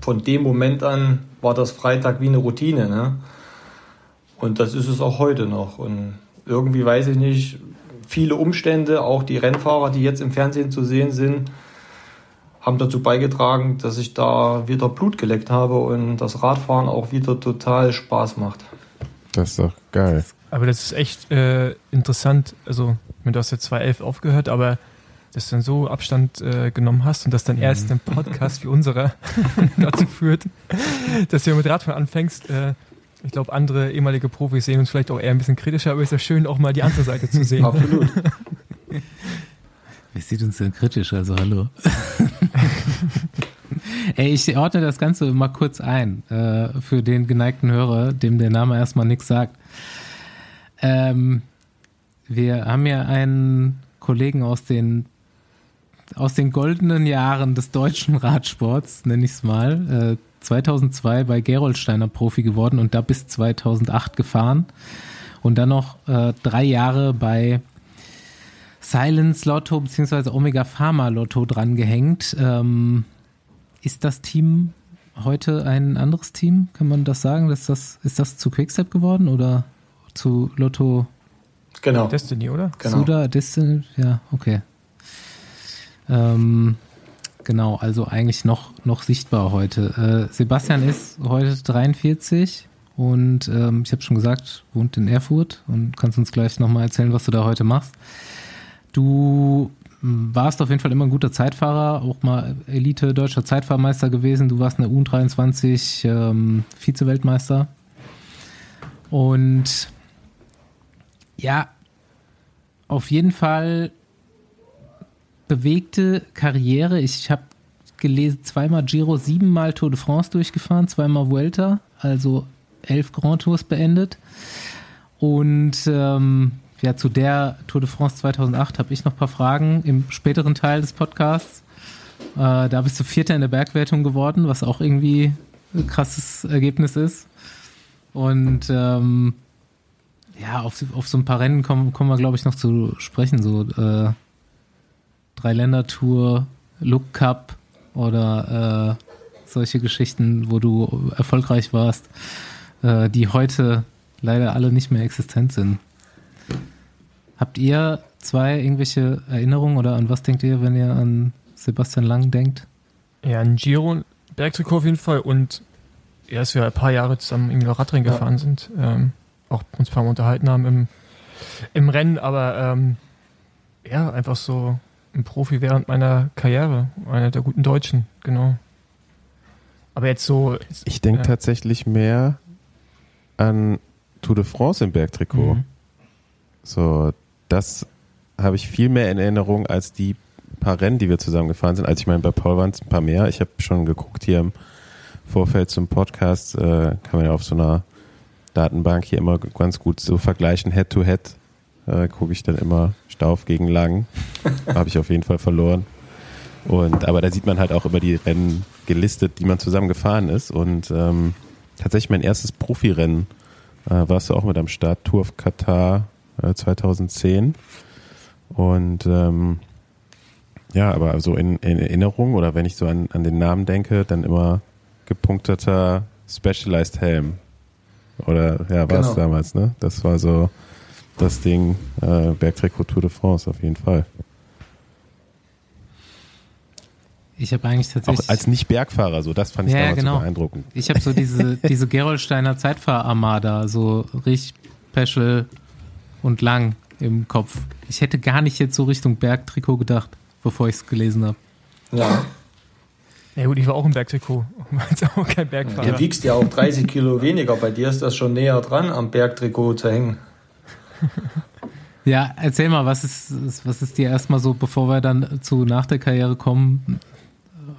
von dem Moment an war das Freitag wie eine Routine. Ne? Und das ist es auch heute noch. Und irgendwie weiß ich nicht, viele Umstände, auch die Rennfahrer, die jetzt im Fernsehen zu sehen sind, haben dazu beigetragen, dass ich da wieder Blut geleckt habe und das Radfahren auch wieder total Spaß macht. Das ist doch geil. Aber das ist echt äh, interessant. Also, du hast ja 2011 aufgehört, aber dass du dann so Abstand äh, genommen hast und das dann erst ein Podcast wie unserer dazu führt, dass du mit Radfahren anfängst. Äh, ich glaube, andere ehemalige Profis sehen uns vielleicht auch eher ein bisschen kritischer, aber es ist ja schön, auch mal die andere Seite zu sehen. Absolut. Wer sieht uns denn kritisch? Also hallo. Ey, ich ordne das Ganze mal kurz ein äh, für den geneigten Hörer, dem der Name erstmal nichts sagt. Ähm, wir haben ja einen Kollegen aus den aus den goldenen Jahren des deutschen Radsports, nenne ich es mal, äh, 2002 bei Gerolsteiner Profi geworden und da bis 2008 gefahren und dann noch äh, drei Jahre bei Silence Lotto bzw. Omega Pharma Lotto drangehängt. Ähm, ist das Team heute ein anderes Team? Kann man das sagen? Ist das, ist das zu Quickstep geworden oder zu Lotto? Genau. Destiny, oder? Genau. Suda, Destiny? Ja, okay. Ähm, genau, also eigentlich noch, noch sichtbar heute. Äh, Sebastian ist heute 43 und ähm, ich habe schon gesagt, wohnt in Erfurt und kannst uns gleich nochmal erzählen, was du da heute machst. Du warst auf jeden Fall immer ein guter Zeitfahrer, auch mal Elite deutscher Zeitfahrmeister gewesen. Du warst in der U23 ähm, Vize-Weltmeister. Und ja, auf jeden Fall bewegte Karriere. Ich habe gelesen, zweimal Giro, siebenmal Tour de France durchgefahren, zweimal Vuelta, also elf Grand Tours beendet. Und ähm, ja, zu der Tour de France 2008 habe ich noch ein paar Fragen im späteren Teil des Podcasts. Äh, da bist du Vierter in der Bergwertung geworden, was auch irgendwie ein krasses Ergebnis ist. Und ähm, ja, auf, auf so ein paar Rennen kommen, kommen wir, glaube ich, noch zu sprechen. So äh, Dreiländertour, Look Cup oder äh, solche Geschichten, wo du erfolgreich warst, äh, die heute leider alle nicht mehr existent sind. Habt ihr zwei irgendwelche Erinnerungen oder an was denkt ihr, wenn ihr an Sebastian Lang denkt? Ja, ein Giro, Bergtrikot auf jeden Fall und ja, dass wir ein paar Jahre zusammen irgendwie noch Radrennen Ja. gefahren sind, ähm, auch uns ein paar Mal unterhalten haben im, im Rennen, aber ähm, ja, einfach so ein Profi während meiner Karriere, einer der guten Deutschen, genau. Aber jetzt so. Ich denke Ja. tatsächlich mehr an Tour de France im Bergtrikot. Mhm. So, das habe ich viel mehr in Erinnerung als die paar Rennen, die wir zusammen gefahren sind. Also ich meine, bei Paul waren es ein paar mehr. Ich habe schon geguckt hier im Vorfeld zum Podcast, äh, kann man ja auf so einer Datenbank hier immer ganz gut so vergleichen, Head-to-Head. Äh, Gucke ich dann immer Stauf gegen Lang. habe ich auf jeden Fall verloren. Und aber da sieht man halt auch immer die Rennen gelistet, die man zusammen gefahren ist. Und ähm, tatsächlich mein erstes Profirennen äh, warst du auch mit am Start, Tour of Katar äh, 2010. Und ähm, ja, aber so in, in Erinnerung oder wenn ich so an, an den Namen denke, dann immer gepunkteter Specialized Helm. Oder ja, war es Genau. damals, ne? Das war so das Ding, äh, Bergtrikot Tour de France auf jeden Fall. Ich habe eigentlich Auch tatsächlich. als Nicht-Bergfahrer, so das fand ich Ja, damals genau. so beeindruckend. Ich habe so diese, diese Gerolsteiner Zeitfahrarmada, so richtig Peschel und lang im Kopf. Ich hätte gar nicht jetzt so Richtung Bergtrikot gedacht, bevor ich es gelesen habe. Ja, Ja gut, ich war auch im Bergtrikot, war jetzt auch kein Bergfahrer. du wiegst ja auch 30 Kilo weniger. Bei dir ist das schon näher dran, am Bergtrikot zu hängen. Ja, erzähl mal, was ist, ist- was ist dir erstmal so, bevor wir dann zu nach der Karriere kommen,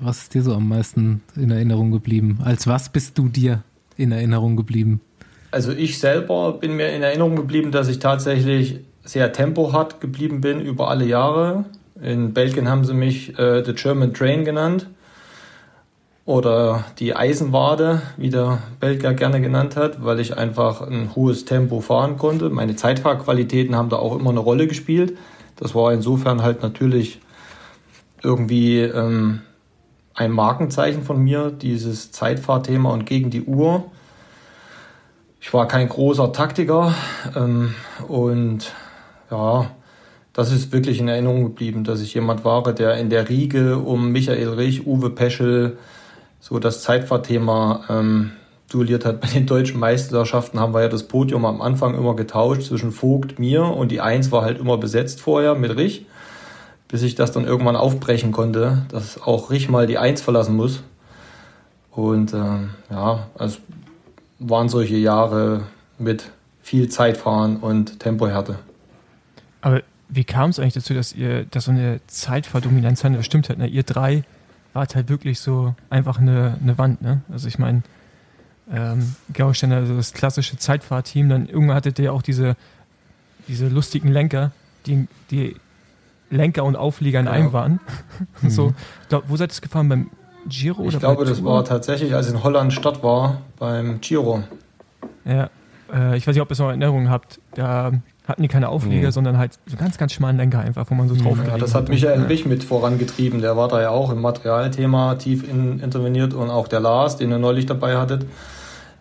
was ist dir so am meisten in Erinnerung geblieben? Als was bist du dir in Erinnerung geblieben? Also ich selber bin mir in Erinnerung geblieben, dass ich tatsächlich sehr tempohart geblieben bin über alle Jahre. In Belgien haben sie mich äh, The German Train genannt. oder die Eisenwade, wie der Belgier gerne genannt hat, weil ich einfach ein hohes Tempo fahren konnte. Meine Zeitfahrqualitäten haben da auch immer eine Rolle gespielt. Das war insofern halt natürlich irgendwie ähm, ein Markenzeichen von mir, dieses Zeitfahrthema und gegen die Uhr. Ich war kein großer Taktiker ähm, und ja, das ist wirklich in Erinnerung geblieben, dass ich jemand war, der in der Riege um Michael Rich, Uwe Peschel so das Zeitfahrthema ähm, duelliert hat. Bei den deutschen Meisterschaften haben wir ja das Podium am Anfang immer getauscht zwischen Vogt, mir und die Eins war halt immer besetzt vorher mit Rich, bis ich das dann irgendwann aufbrechen konnte, dass auch Rich mal die Eins verlassen muss. Und ähm, ja, es waren solche Jahre mit viel Zeitfahren und Tempohärte. Aber wie kam es eigentlich dazu, dass ihr, dass so eine Zeitfahrdominanz hat? Das stimmt halt, ne? Ihr drei wart halt wirklich so einfach eine, eine Wand, ne? Also ich meine, ähm, Gerolstein, also das klassische Zeitfahrteam, dann irgendwann hattet ihr ja auch diese, diese lustigen Lenker, die, die Lenker und Auflieger in ja. einem waren. Mhm. so, glaub, wo seid ihr gefahren? Beim Giro? Ich glaube, das war tatsächlich, als in Holland Stadt war, beim Giro. Ja, äh, ich weiß nicht, ob ihr es noch in Erinnerung habt. Da hatten die keine Auflieger, nee. sondern halt so ganz, ganz schmalen Lenker einfach, wo man so drauf Ja, das hat Michael Rich mit vorangetrieben. Der war da ja auch im Materialthema tief in, interveniert und auch der Lars, den ihr neulich dabei hattet,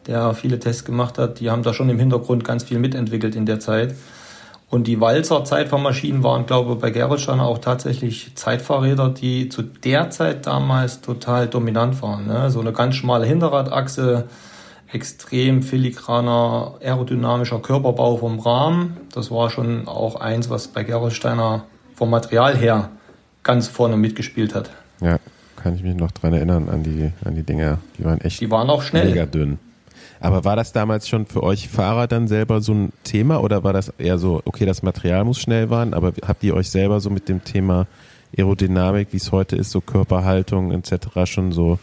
der viele Tests gemacht hat, die haben da schon im Hintergrund ganz viel mitentwickelt in der Zeit. Und die Walzer Zeitfahrmaschinen waren, glaube ich, bei Gerolsteiner auch tatsächlich Zeitfahrräder, die zu der Zeit damals total dominant waren. Ne? So eine ganz schmale Hinterradachse, extrem filigraner aerodynamischer Körperbau vom Rahmen. Das war schon auch eins, was bei Gerolsteiner vom Material her ganz vorne mitgespielt hat. Ja, kann ich mich noch dran erinnern an die, an die Dinger. Die waren echt die waren auch schnell. mega dünn. Aber war das damals schon für euch Fahrer dann selber so ein Thema oder war das eher so, okay, das Material muss schnell waren, aber habt ihr euch selber so mit dem Thema Aerodynamik, wie es heute ist, so Körperhaltung etc. schon so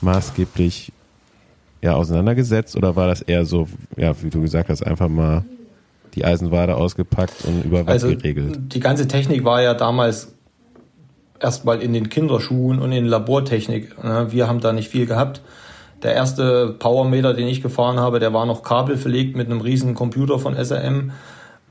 maßgeblich ja, auseinandergesetzt oder war das eher so, ja, wie du gesagt hast, einfach mal die Eisenwade ausgepackt und über was also, geregelt? Die ganze Technik war ja damals erstmal in den Kinderschuhen und in Labortechnik. Ne? Wir haben da nicht viel gehabt. Der erste Powermeter, den ich gefahren habe, der war noch kabelverlegt mit einem riesen Computer von SRM.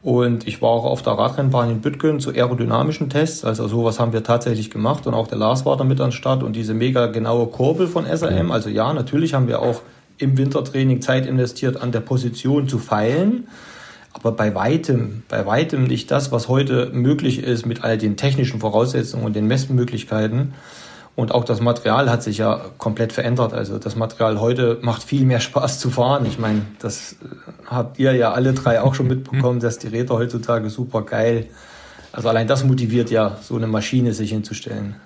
Und ich war auch auf der Radrennbahn in Bütgen zu aerodynamischen Tests. Also sowas haben wir tatsächlich gemacht. Und auch der Lars war da mit an Start. Und diese mega genaue Kurbel von SRM. Also ja, natürlich haben wir auch im Wintertraining Zeit investiert, an der Position zu feilen. Aber bei weitem, bei weitem nicht das, was heute möglich ist mit all den technischen Voraussetzungen und den Messmöglichkeiten. Und auch das Material hat sich ja komplett verändert. Also das Material heute macht viel mehr Spaß zu fahren. Ich meine, das äh, habt ihr ja alle drei auch schon mitbekommen, dass die Räder heutzutage super geil. Also allein das motiviert ja, so eine Maschine sich hinzustellen.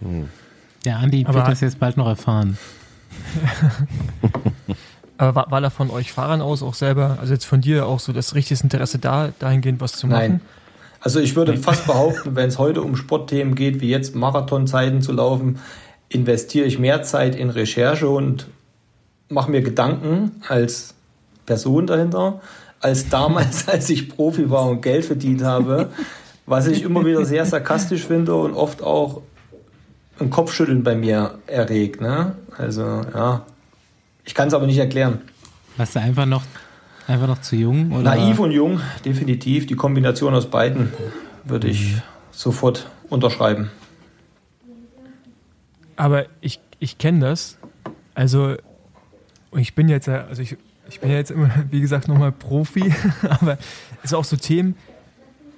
Hm. Der Andi Aber wird das jetzt bald noch erfahren. Aber war, war da von euch Fahrern aus auch selber, also jetzt von dir auch so das richtige Interesse da, dahingehend was zu machen? Nein. Also ich würde fast behaupten, wenn es heute um Sportthemen geht, wie jetzt Marathonzeiten zu laufen, investiere ich mehr Zeit in Recherche und mache mir Gedanken als Person dahinter, als damals, als ich Profi war und Geld verdient habe, was ich immer wieder sehr sarkastisch finde und oft auch ein Kopfschütteln bei mir erregt. Ne? Also ja, ich kann es aber nicht erklären. Warst du einfach noch, einfach noch zu jung? Oder? Naiv und jung, definitiv. Die Kombination aus beiden würde ich sofort unterschreiben. Aber ich, ich kenne das. Also ich bin jetzt, also ich, ich bin ja jetzt immer, wie gesagt, nochmal Profi, aber es ist auch so Themen,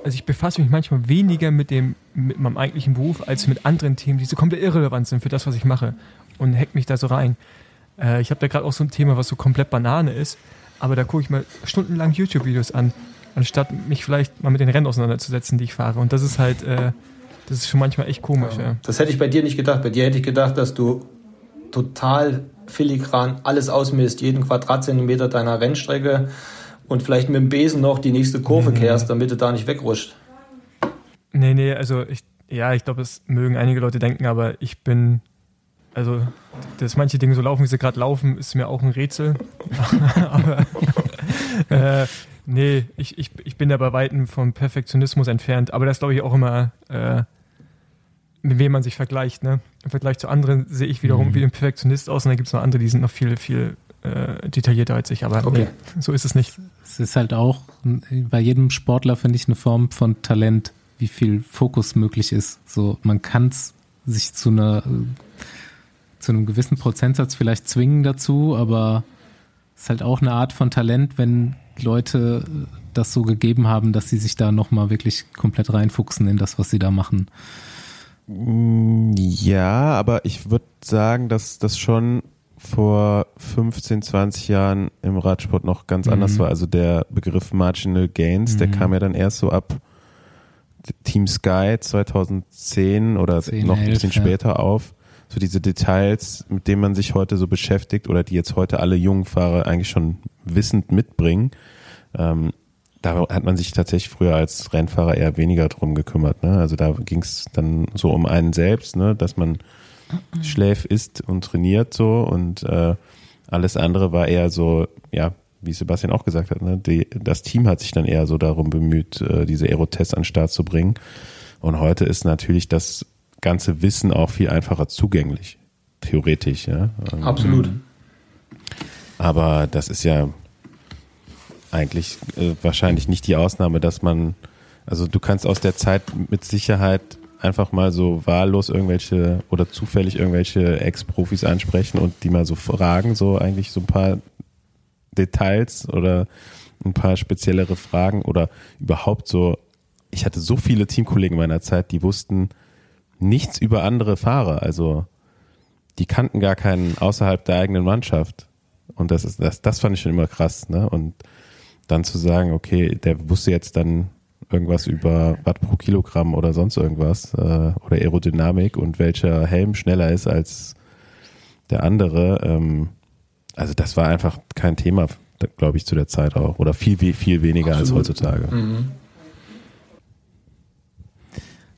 also ich befasse mich manchmal weniger mit dem, mit meinem eigentlichen Beruf, als mit anderen Themen, die so komplett irrelevant sind für das, was ich mache und hack mich da so rein. Äh, ich habe da gerade auch so ein Thema, was so komplett Banane ist, aber da gucke ich mir stundenlang YouTube-Videos an, anstatt mich vielleicht mal mit den Rennen auseinanderzusetzen, die ich fahre. Und das ist halt, äh, das ist schon manchmal echt komisch. Ja. Ja. Das hätte ich bei dir nicht gedacht. Bei dir hätte ich gedacht, dass du total filigran alles ausmisst, jeden Quadratzentimeter deiner Rennstrecke und vielleicht mit dem Besen noch die nächste Kurve nee, kehrst, damit du da nicht wegrutscht. Nee, nee, also ich, ja, ich glaube, es mögen einige Leute denken, aber ich bin, also, dass manche Dinge so laufen, wie sie gerade laufen, ist mir auch ein Rätsel. aber, äh, nee, ich, ich, ich bin da bei Weitem vom Perfektionismus entfernt, aber das glaube ich auch immer äh, mit wem man sich vergleicht. Ne? Im Vergleich zu anderen sehe ich wiederum Mhm. wie ein Perfektionist aus und da gibt es noch andere, die sind noch viel, viel äh, detaillierter als ich. Aber Okay. nee, so ist es nicht. Es ist halt auch bei jedem Sportler, finde ich, eine Form von Talent, wie viel Fokus möglich ist. So, man kann es sich zu einer zu einem gewissen Prozentsatz vielleicht zwingen dazu, aber es ist halt auch eine Art von Talent, wenn Leute äh, das so gegeben haben, dass sie sich da nochmal wirklich komplett reinfuchsen in das, was sie da machen. Mm, Ja, aber ich würde sagen, dass das schon vor 15, 20 Jahren im Radsport noch ganz Mhm. anders war. Also der Begriff Marginal Gains, der Mhm. kam ja dann erst so ab Team Sky 2010 oder 10, noch ein 11, bisschen ja. später auf. So diese Details, mit denen man sich heute so beschäftigt oder die jetzt heute alle jungen Fahrer eigentlich schon wissend mitbringen. Ähm, da hat man sich tatsächlich früher als Rennfahrer eher weniger drum gekümmert. Ne? Also da ging es dann so um einen selbst, ne? dass man schläft, isst und trainiert so und äh, alles andere war eher so, ja, wie Sebastian auch gesagt hat, ne? Die, das Team hat sich dann eher so darum bemüht, äh, diese Aerotests an den Start zu bringen. Und heute ist natürlich das ganze Wissen auch viel einfacher zugänglich, theoretisch, ja. Ähm, Absolut. aber das ist ja eigentlich äh, wahrscheinlich nicht die Ausnahme, dass man, also du kannst aus der Zeit mit Sicherheit einfach mal so wahllos irgendwelche oder zufällig irgendwelche Ex-Profis ansprechen und die mal so fragen, so eigentlich so ein paar Details oder ein paar speziellere Fragen oder überhaupt so, ich hatte so viele Teamkollegen meiner Zeit, die wussten nichts über andere Fahrer, also die kannten gar keinen außerhalb der eigenen Mannschaft. Und das ist, das, das fand ich schon immer krass, ne? Und dann zu sagen, okay, der wusste jetzt dann irgendwas über Watt pro Kilogramm oder sonst irgendwas äh, oder Aerodynamik und welcher Helm schneller ist als der andere. Ähm, also das war einfach kein Thema, glaube ich, zu der Zeit auch. Oder viel, viel, viel weniger Absolut. als heutzutage. Mhm.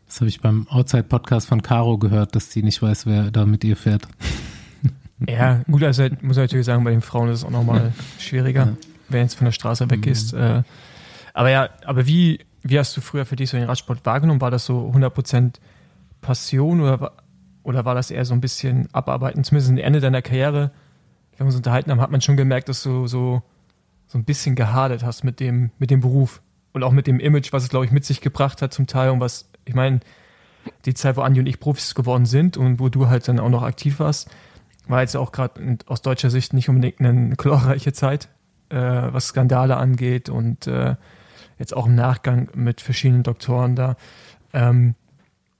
Das habe ich beim Outside-Podcast von Caro gehört, dass die nicht weiß, wer da mit ihr fährt. Ja, gut, also muss man natürlich sagen, bei den Frauen ist es auch nochmal schwieriger, Ja. wenn jetzt von der Straße weg Mhm. ist. Äh, aber ja, aber wie, wie hast du früher für dich so den Radsport wahrgenommen? War das so 100% Passion oder, oder war das eher so ein bisschen Abarbeiten? Zumindest am Ende deiner Karriere, wenn wir uns unterhalten haben, hat man schon gemerkt, dass du so, so ein bisschen gehadert hast mit dem, mit dem Beruf und auch mit dem Image, was es, glaube ich, mit sich gebracht hat zum Teil und was, ich meine, die Zeit, wo Andi und ich Profis geworden sind und wo du halt dann auch noch aktiv warst, war jetzt auch gerade aus deutscher Sicht nicht unbedingt eine glorreiche Zeit, äh, was Skandale angeht und äh, jetzt auch im Nachgang mit verschiedenen Doktoren da. Ähm,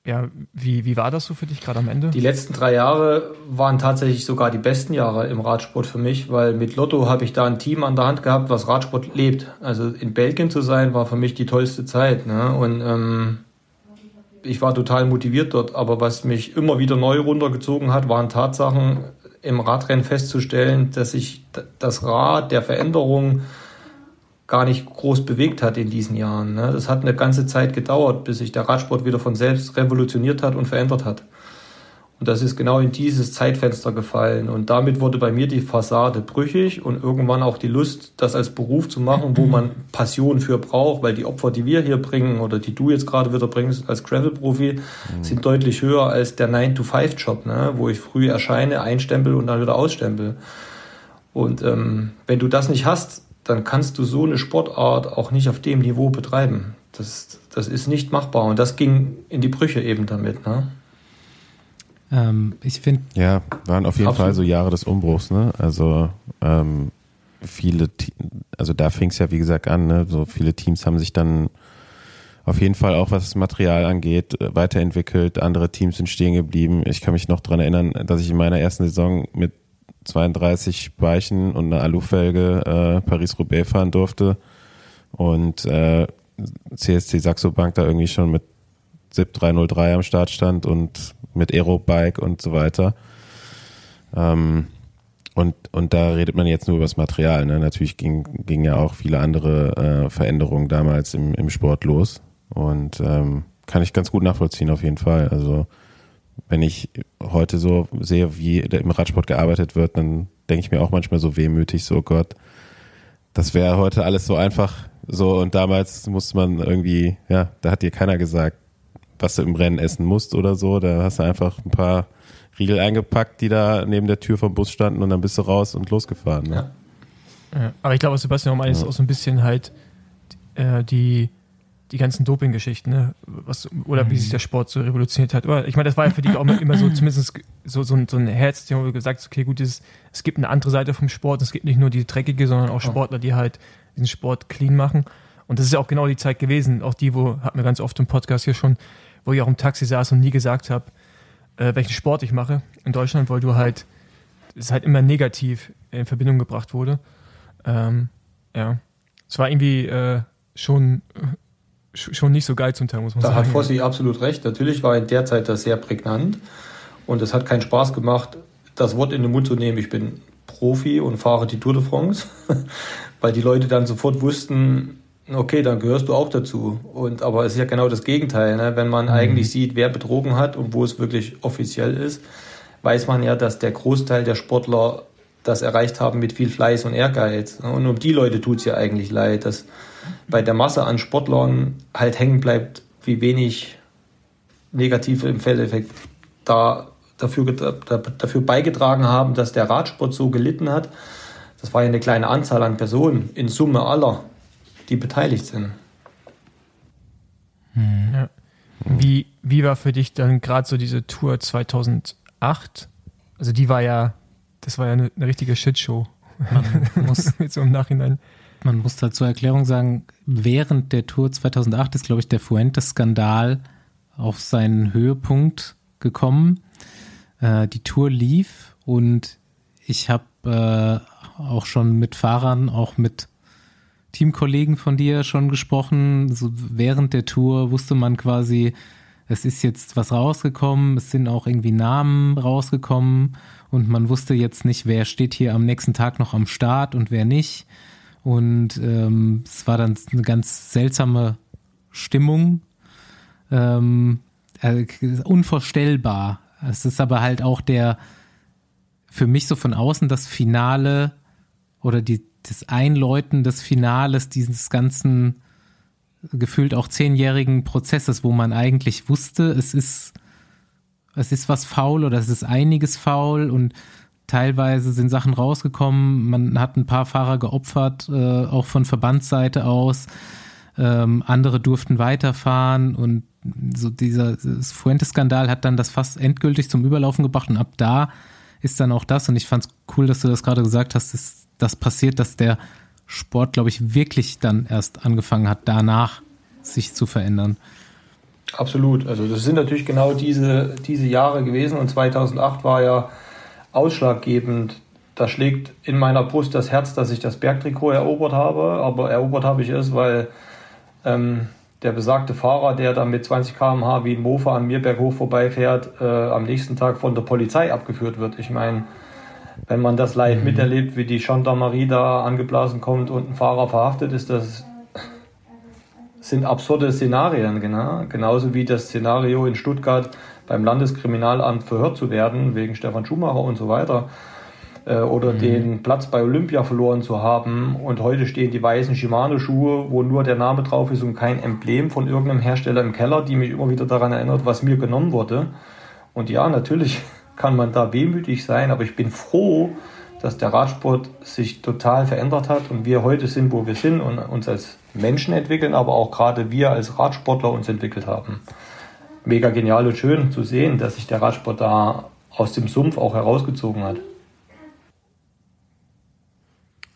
ja, wie, wie war das so für dich gerade am Ende? Die letzten drei Jahre waren tatsächlich sogar die besten Jahre im Radsport für mich, weil mit Lotto habe ich da ein Team an der Hand gehabt, was Radsport lebt. Also in Belgien zu sein, war für mich die tollste Zeit. Ne? Und ähm, ich war total motiviert dort, aber was mich immer wieder neu runtergezogen hat, waren Tatsachen im Radrennen festzustellen, dass sich das Rad der Veränderung gar nicht groß bewegt hat in diesen Jahren. Ne? Das hat eine ganze Zeit gedauert, bis sich der Radsport wieder von selbst revolutioniert hat und verändert hat. Und das ist genau in dieses Zeitfenster gefallen. Und damit wurde bei mir die Fassade brüchig und irgendwann auch die Lust, das als Beruf zu machen, wo man Passion für braucht, weil die Opfer, die wir hier bringen oder die du jetzt gerade wieder bringst als Gravel-Profi, sind deutlich höher als der 9-to-5-Job, ne? wo ich früh erscheine, einstempel und dann wieder ausstempel. Und ähm, wenn du das nicht hast, dann kannst du so eine Sportart auch nicht auf dem Niveau betreiben. Das, das ist nicht machbar. Und das ging in die Brüche eben damit. Ne? Ähm, ich finde, Ja, waren auf jeden. Fall so Jahre des Umbruchs, ne? Also ähm, viele, also da fing es ja wie gesagt an, ne? So viele Teams haben sich dann auf jeden Fall auch was das Material angeht, äh, weiterentwickelt. Andere Teams sind stehen geblieben. Ich kann mich noch dran erinnern, dass ich in meiner ersten Saison mit 32 Speichen und einer Alufelge äh, Paris-Roubaix fahren durfte und äh, CSC Saxo Bank da irgendwie schon mit ZIP 303 am Start stand und mit Aerobike und so weiter. Ähm, und, und da redet man jetzt nur über das Material. Ne? Natürlich ging, ging ja auch viele andere äh, Veränderungen damals im, im Sport los. Und ähm, kann ich ganz gut nachvollziehen auf jeden Fall. Also wenn ich heute so sehe, wie im Radsport gearbeitet wird, dann denke ich mir auch manchmal so wehmütig, so oh Gott, das wäre heute alles so einfach so und damals musste man irgendwie, ja, da hat dir keiner gesagt, was du im Rennen essen musst oder so. Da hast du einfach ein paar Riegel eingepackt, die da neben der Tür vom Bus standen und dann bist du raus und losgefahren. Ne? Ja. Ja, aber ich glaube, was Sebastian auch meint, ist auch so ein bisschen halt äh, die, die ganzen Doping-Geschichten, ne? Was, oder mhm. wie sich der Sport so revolutioniert hat. Oder, ich meine, das war ja für dich auch immer so zumindest so, so, ein, so ein Herzthema, wo du gesagt hast, okay, gut, dieses, es gibt eine andere Seite vom Sport, es gibt nicht nur die dreckige, sondern auch Sportler, die halt diesen Sport clean machen. Und das ist ja auch genau die Zeit gewesen, auch die, wo, hatten wir ganz oft im Podcast hier schon, wo ich auch im Taxi saß und nie gesagt habe, äh, welchen Sport ich mache in Deutschland, weil du halt, es halt immer negativ in Verbindung gebracht wurde. Ähm, ja. Es war irgendwie äh, schon, schon nicht so geil zum Teil, muss man da sagen. Da hat Fossi absolut recht. Natürlich war in der Zeit das sehr prägnant und es hat keinen Spaß gemacht, das Wort in den Mund zu nehmen. Ich bin Profi und fahre die Tour de France, weil die Leute dann sofort wussten, okay, dann gehörst du auch dazu. Und aber es ist ja genau das Gegenteil, ne? wenn man mhm. eigentlich sieht, wer betrogen hat und wo es wirklich offiziell ist, weiß man ja, dass der Großteil der Sportler das erreicht haben mit viel Fleiß und Ehrgeiz. Und um die Leute tut es ja eigentlich leid, dass bei der Masse an Sportlern halt hängen bleibt, wie wenig negative im Feldeffekt da dafür, dafür beigetragen haben, dass der Radsport so gelitten hat. Das war ja eine kleine Anzahl an Personen in Summe aller, die beteiligt sind. Hm. Ja. Wie, wie war für dich dann gerade so diese Tour 2008? Also die war ja das war ja eine, eine richtige Shitshow. Man muss jetzt so im Nachhinein. Man muss da zur Erklärung sagen, während der Tour 2008 ist, glaube ich, der Fuentes-Skandal auf seinen Höhepunkt gekommen. Äh, die Tour lief und ich habe äh, auch schon mit Fahrern, auch mit Teamkollegen von dir schon gesprochen. So während der Tour wusste man quasi, es ist jetzt was rausgekommen, es sind auch irgendwie Namen rausgekommen und man wusste jetzt nicht, wer steht hier am nächsten Tag noch am Start und wer nicht. Und ähm, es war dann eine ganz seltsame Stimmung. Ähm, äh, unvorstellbar. Es ist aber halt auch der, für mich so von außen das Finale oder die, das Einläuten des Finales dieses ganzen gefühlt auch zehnjährigen Prozesses, wo man eigentlich wusste, es ist es ist was faul oder es ist einiges faul und teilweise sind Sachen rausgekommen. Man hat ein paar Fahrer geopfert, äh, auch von Verbandsseite aus. Ähm, andere durften weiterfahren und so dieser Fuentes-Skandal hat dann das fast endgültig zum Überlaufen gebracht und ab da ist dann auch das und ich fand es cool, dass du das gerade gesagt hast, dass das passiert, dass der Sport, glaube ich, wirklich dann erst angefangen hat, danach sich zu verändern. Absolut. Also das sind natürlich genau diese, diese Jahre gewesen und 2008 war ja ausschlaggebend. Da schlägt in meiner Brust das Herz, dass ich das Bergtrikot erobert habe, aber erobert habe ich es, weil ähm, der besagte Fahrer, der dann mit 20 km/h wie ein Mofa an mir berghoch vorbeifährt, äh, am nächsten Tag von der Polizei abgeführt wird. Ich meine, wenn man das live mhm. miterlebt, wie die Gendarmerie da angeblasen kommt und ein Fahrer verhaftet ist, das sind absurde Szenarien, genau. genauso wie das Szenario in Stuttgart beim Landeskriminalamt verhört zu werden, wegen Stefan Schumacher und so weiter, äh, oder mhm. den Platz bei Olympia verloren zu haben. Und heute stehen die weißen Shimano-Schuhe, wo nur der Name drauf ist und kein Emblem von irgendeinem Hersteller im Keller, die mich immer wieder daran erinnert, was mir genommen wurde. Und ja, natürlich kann man da wehmütig sein, aber ich bin froh, dass der Radsport sich total verändert hat und wir heute sind, wo wir sind und uns als Menschen entwickeln, aber auch gerade wir als Radsportler uns entwickelt haben. Mega genial und schön zu sehen, dass sich der Radsport da aus dem Sumpf auch herausgezogen hat.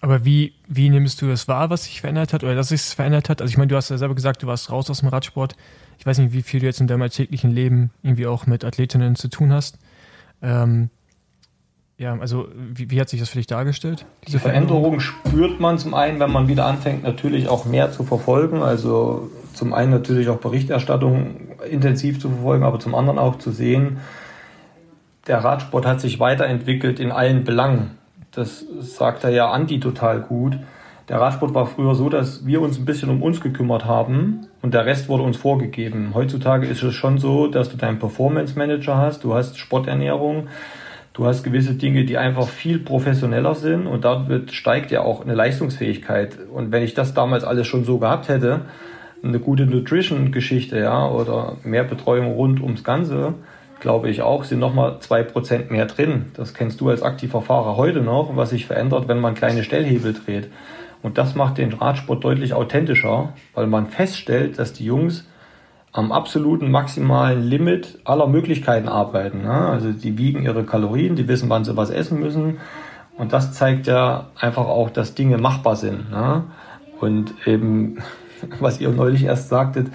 Aber wie, wie nimmst du das wahr, was sich verändert hat oder dass sich verändert hat? Also ich meine, du hast ja selber gesagt, du warst raus aus dem Radsport. Ich weiß nicht, wie viel du jetzt in deinem alltäglichen Leben irgendwie auch mit Athletinnen zu tun hast. Ähm, ja, also wie, wie, hat sich das für dich dargestellt? Diese Veränderung spürt man zum einen, wenn man wieder anfängt, natürlich auch mehr zu verfolgen. Also zum einen natürlich auch Berichterstattung intensiv zu verfolgen, aber zum anderen auch zu sehen, der Radsport hat sich weiterentwickelt in allen Belangen. Das sagt er ja Andi total gut. Der Radsport war früher so, dass wir uns ein bisschen um uns gekümmert haben und der Rest wurde uns vorgegeben. Heutzutage ist es schon so, dass du deinen Performance Manager hast, du hast Sporternährung, Du hast gewisse Dinge, die einfach viel professioneller sind und dadurch steigt ja auch eine Leistungsfähigkeit. Und wenn ich das damals alles schon so gehabt hätte, eine gute Nutrition-Geschichte, ja, oder mehr Betreuung rund ums Ganze, glaube ich auch, sind nochmal zwei Prozent mehr drin. Das kennst du als aktiver Fahrer heute noch, was sich verändert, wenn man kleine Stellhebel dreht. Und das macht den Radsport deutlich authentischer, weil man feststellt, dass die Jungs am absoluten maximalen Limit aller Möglichkeiten arbeiten. Ne? Also die wiegen ihre Kalorien, die wissen, wann sie was essen müssen. Und das zeigt ja einfach auch, dass Dinge machbar sind. Ne? Und eben, was ihr neulich erst sagtet,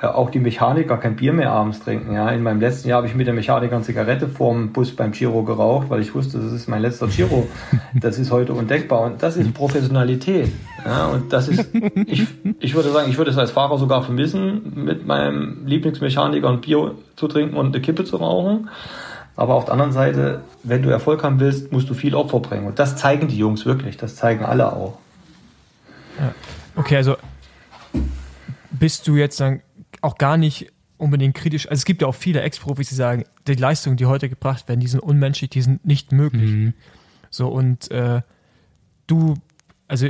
auch die Mechaniker kein Bier mehr abends trinken. Ja, in meinem letzten Jahr habe ich mit der Mechaniker eine Zigarette vorm Bus beim Giro geraucht, weil ich wusste, das ist mein letzter Giro. Das ist heute undenkbar und das ist Professionalität. Ja, und das ist, ich, ich würde sagen, ich würde es als Fahrer sogar vermissen, mit meinem Lieblingsmechaniker ein Bier zu trinken und eine Kippe zu rauchen. Aber auf der anderen Seite, wenn du Erfolg haben willst, musst du viel Opfer bringen. Und das zeigen die Jungs wirklich. Das zeigen alle auch. Okay, also bist du jetzt dann auch gar nicht unbedingt kritisch. Also es gibt ja auch viele Ex-Profis, die sagen, die Leistungen, die heute gebracht werden, die sind unmenschlich, die sind nicht möglich. Mhm. So und äh, du, also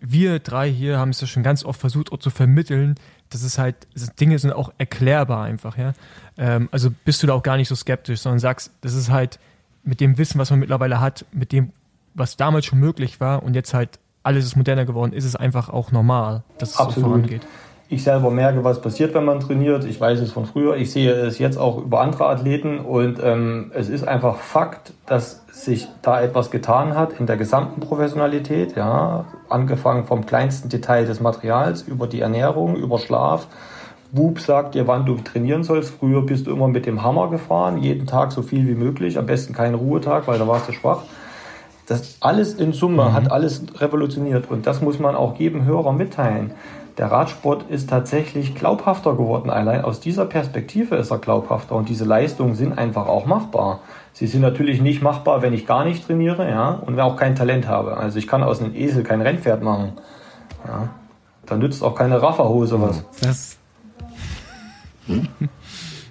wir drei hier haben es ja schon ganz oft versucht, auch zu vermitteln, dass es halt, dass Dinge sind auch erklärbar einfach, ja. Ähm, also bist du da auch gar nicht so skeptisch, sondern sagst, das ist halt mit dem Wissen, was man mittlerweile hat, mit dem, was damals schon möglich war und jetzt halt alles ist moderner geworden, ist es einfach auch normal, dass es Absolut. so vorangeht. Ich selber merke, was passiert, wenn man trainiert. Ich weiß es von früher. Ich sehe es jetzt auch über andere Athleten. Und ähm, es ist einfach Fakt, dass sich da etwas getan hat in der gesamten Professionalität. Ja, angefangen vom kleinsten Detail des Materials über die Ernährung, über Schlaf. Whoop sagt dir, wann du trainieren sollst. Früher bist du immer mit dem Hammer gefahren, jeden Tag so viel wie möglich. Am besten keinen Ruhetag, weil da warst du schwach. Das alles in Summe mhm. hat alles revolutioniert und das muss man auch jedem Hörer mitteilen der Radsport ist tatsächlich glaubhafter geworden. Allein aus dieser Perspektive ist er glaubhafter und diese Leistungen sind einfach auch machbar. Sie sind natürlich nicht machbar, wenn ich gar nicht trainiere, ja, und auch kein Talent habe. Also ich kann aus einem Esel kein Rennpferd machen. Ja. Da nützt auch keine Rafferhose was. Das,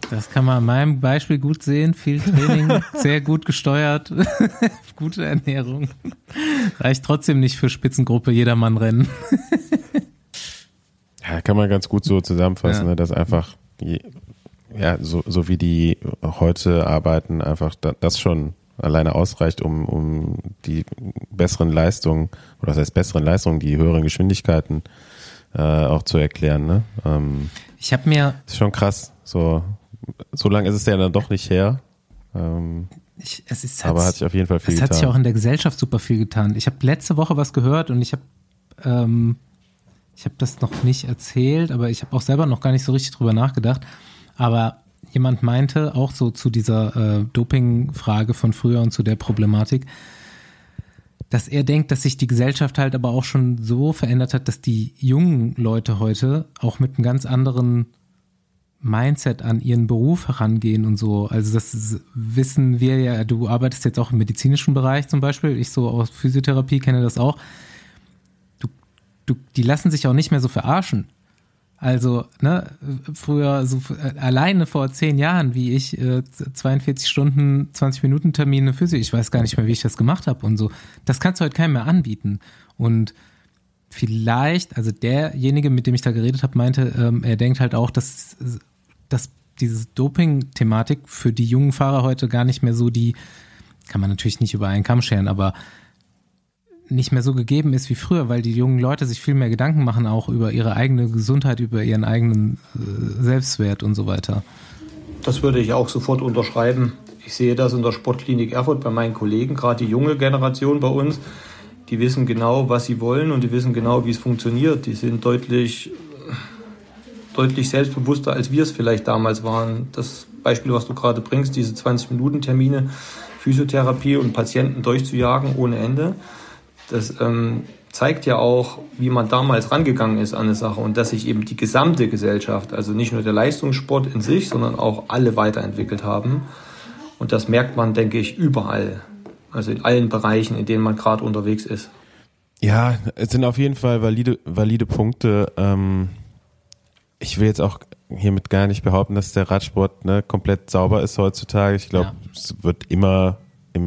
das kann man an meinem Beispiel gut sehen. Viel Training, sehr gut gesteuert, gute Ernährung. Reicht trotzdem nicht für Spitzengruppe jedermann rennen. Ja, kann man ganz gut so zusammenfassen, ja. ne, dass einfach, ja, so, so wie die heute arbeiten, einfach das schon alleine ausreicht, um, um die besseren Leistungen, oder das heißt besseren Leistungen, die höheren Geschwindigkeiten äh, auch zu erklären. Ne? Ähm, ich habe mir. Ist schon krass. So, so lange ist es ja dann doch nicht her. Ähm, ich, es ist, aber hat sich auf jeden Fall viel getan. Es hat sich auch in der Gesellschaft super viel getan. Ich habe letzte Woche was gehört und ich habe ähm, ich habe das noch nicht erzählt, aber ich habe auch selber noch gar nicht so richtig drüber nachgedacht. Aber jemand meinte auch so zu dieser äh, Doping-Frage von früher und zu der Problematik, dass er denkt, dass sich die Gesellschaft halt aber auch schon so verändert hat, dass die jungen Leute heute auch mit einem ganz anderen Mindset an ihren Beruf herangehen und so. Also das wissen wir ja, du arbeitest jetzt auch im medizinischen Bereich zum Beispiel, ich so aus Physiotherapie kenne das auch du, die lassen sich auch nicht mehr so verarschen. Also, ne, früher, so äh, alleine vor zehn Jahren, wie ich äh, 42 Stunden, 20 Minuten Termine Physik, ich weiß gar nicht mehr, wie ich das gemacht habe und so. Das kannst du halt keinem mehr anbieten. Und vielleicht, also derjenige, mit dem ich da geredet habe, meinte, ähm, er denkt halt auch, dass, dass diese Doping-Thematik für die jungen Fahrer heute gar nicht mehr so die, kann man natürlich nicht über einen Kamm scheren, aber nicht mehr so gegeben ist wie früher, weil die jungen Leute sich viel mehr Gedanken machen, auch über ihre eigene Gesundheit, über ihren eigenen äh, Selbstwert und so weiter. Das würde ich auch sofort unterschreiben. Ich sehe das in der Sportklinik Erfurt bei meinen Kollegen, gerade die junge Generation bei uns, die wissen genau, was sie wollen und die wissen genau, wie es funktioniert. Die sind deutlich, deutlich selbstbewusster, als wir es vielleicht damals waren. Das Beispiel, was du gerade bringst, diese 20-Minuten-Termine, Physiotherapie und Patienten durchzujagen ohne Ende das ähm, zeigt ja auch, wie man damals rangegangen ist an eine Sache und dass sich eben die gesamte Gesellschaft, also nicht nur der Leistungssport in sich, sondern auch alle weiterentwickelt haben. Und das merkt man, denke ich, überall. Also in allen Bereichen, in denen man gerade unterwegs ist. Ja, es sind auf jeden Fall valide, valide Punkte. Ähm, ich will jetzt auch hiermit gar nicht behaupten, dass der Radsport ne, komplett sauber ist heutzutage. Ich glaube, ja. es wird immer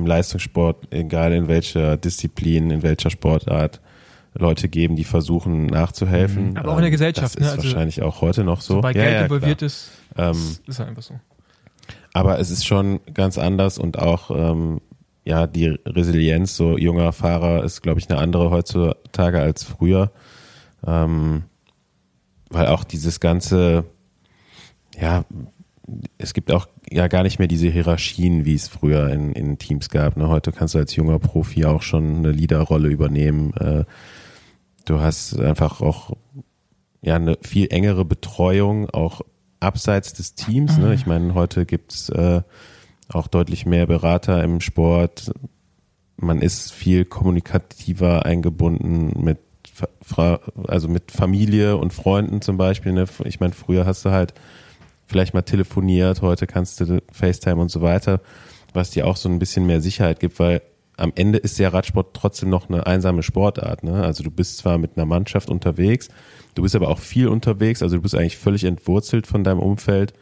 im Leistungssport, egal in welcher Disziplin, in welcher Sportart, Leute geben, die versuchen nachzuhelfen. Aber auch in der Ähm, Gesellschaft, Das ne? ist Also, wahrscheinlich auch heute noch so. Sobald Ja, Geld ja, involviert klar. ist, Ähm, ist, ist einfach so. Aber es ist schon ganz anders und auch ähm, ja die Resilienz so junger Fahrer ist, glaube ich, eine andere heutzutage als früher, ähm, weil auch dieses ganze ja es gibt auch ja gar nicht mehr diese Hierarchien, wie es früher in, in Teams gab. Ne? Heute kannst du als junger Profi auch schon eine Leaderrolle übernehmen. Äh, du hast einfach auch ja eine viel engere Betreuung, auch abseits des Teams. Ne? Ich meine, heute gibt's äh, auch deutlich mehr Berater im Sport. Man ist viel kommunikativer eingebunden mit also mit Familie und Freunden zum Beispiel. Ne? Ich meine, früher hast du halt vielleicht mal telefoniert, heute kannst du FaceTime und so weiter, was dir auch so ein bisschen mehr Sicherheit gibt, weil am Ende ist der Radsport trotzdem noch eine einsame Sportart. Ne? Also du bist zwar mit einer Mannschaft unterwegs, du bist aber auch viel unterwegs, also du bist eigentlich völlig entwurzelt von deinem Umfeld,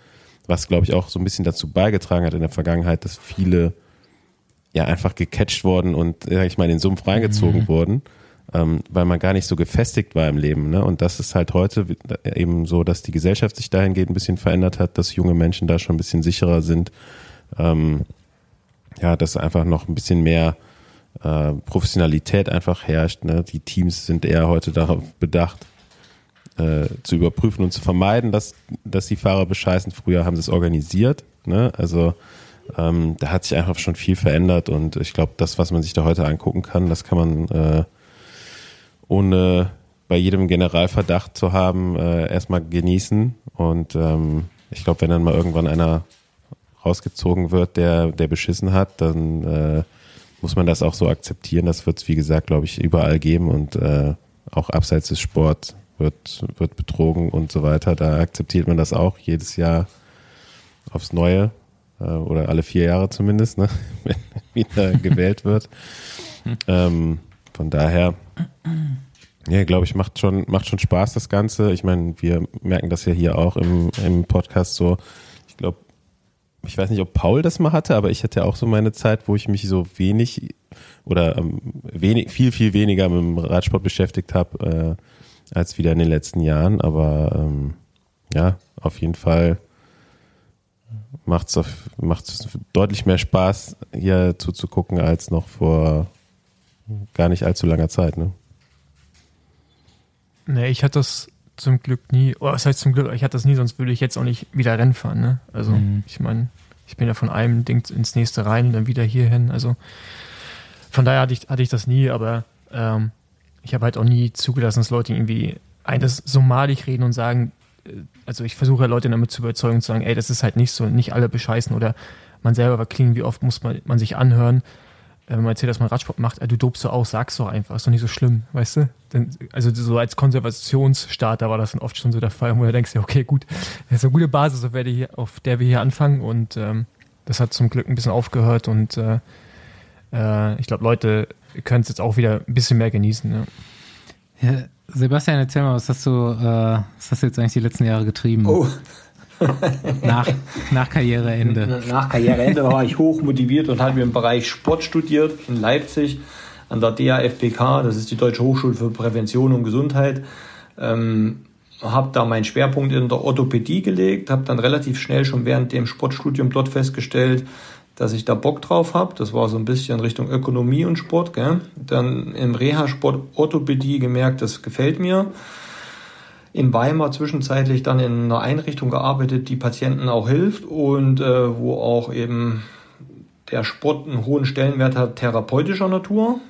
was glaube ich auch so ein bisschen dazu beigetragen hat in der Vergangenheit, dass viele ja einfach gecatcht worden und sag ich mal in den Sumpf reingezogen wurden, ähm, weil man gar nicht so gefestigt war im Leben. Ne? Und das ist halt heute eben so, dass die Gesellschaft sich dahingehend ein bisschen verändert hat, dass junge Menschen da schon ein bisschen sicherer sind. Ähm, ja, dass einfach noch ein bisschen mehr äh, Professionalität einfach herrscht. Ne? Die Teams sind eher heute darauf bedacht, äh, zu überprüfen und zu vermeiden, dass, dass die Fahrer bescheißen. Früher haben sie es organisiert. Ne? Also ähm, da hat sich einfach schon viel verändert und ich glaube, das, was man sich da heute angucken kann, das kann man äh, ohne bei jedem Generalverdacht zu haben, äh, erstmal genießen. Und ähm, ich glaube, wenn dann mal irgendwann einer rausgezogen wird, der, der beschissen hat, dann äh, muss man das auch so akzeptieren. Das wird es, wie gesagt, glaube ich, überall geben und äh, auch abseits des Sports wird, wird betrogen und so weiter. Da akzeptiert man das auch jedes Jahr aufs Neue äh, oder alle vier Jahre zumindest, ne? wenn wieder gewählt wird. ähm, von daher, ja, glaube ich, macht schon, macht schon Spaß das Ganze. Ich meine, wir merken das ja hier auch im, im Podcast so. Ich glaube, ich weiß nicht, ob Paul das mal hatte, aber ich hatte auch so meine Zeit, wo ich mich so wenig oder ähm, wenig, viel, viel weniger mit dem Radsport beschäftigt habe, äh, als wieder in den letzten Jahren. Aber ähm, ja, auf jeden Fall auf, macht's deutlich mehr Spaß, hier zuzugucken, als noch vor gar nicht allzu langer Zeit, ne? Nee, ich hatte das zum Glück nie, oder was heißt zum Glück, ich hatte das nie, sonst würde ich jetzt auch nicht wieder Rennen fahren, ne? Also, Mhm. ich meine, ich bin ja von einem Ding ins nächste rein und dann wieder hierhin, also von daher hatte ich, hatte ich das nie, aber ähm, ich habe halt auch nie zugelassen, dass Leute irgendwie eines so malig reden und sagen, äh, also ich versuche Leute damit zu überzeugen und zu sagen, ey, das ist halt nicht so, nicht alle bescheißen oder man selber war klingen, wie oft muss man, man sich anhören, wenn man erzählt, dass man Radsport macht, äh, du dobst so aus, sag's doch einfach, ist doch nicht so schlimm, weißt du? Denn, also so als Konservationsstarter war das dann oft schon so der Fall, wo du denkst, ja, okay, gut, das ist eine gute Basis, auf der, wir hier, auf der wir hier anfangen und ähm, das hat zum Glück ein bisschen aufgehört und äh, äh, ich glaube, Leute können es jetzt auch wieder ein bisschen mehr genießen. Ja. Ja, Sebastian, erzähl mal, was hast du, äh, was hast du jetzt eigentlich die letzten Jahre getrieben? Oh, Nach, nach Karriereende. nach Karriereende war ich hoch motiviert und habe im Bereich Sport studiert in Leipzig an der DAFBK, das ist die Deutsche Hochschule für Prävention und Gesundheit. Ähm, habe da meinen Schwerpunkt in der Orthopädie gelegt, habe dann relativ schnell schon während dem Sportstudium dort festgestellt, dass ich da Bock drauf habe. Das war so ein bisschen Richtung Ökonomie und Sport. Gell? Dann im Reha-Sport Orthopädie gemerkt, das gefällt mir. In Weimar zwischenzeitlich dann in einer Einrichtung gearbeitet, die Patienten auch hilft und äh, wo auch eben der Sport einen hohen Stellenwert hat therapeutischer Natur.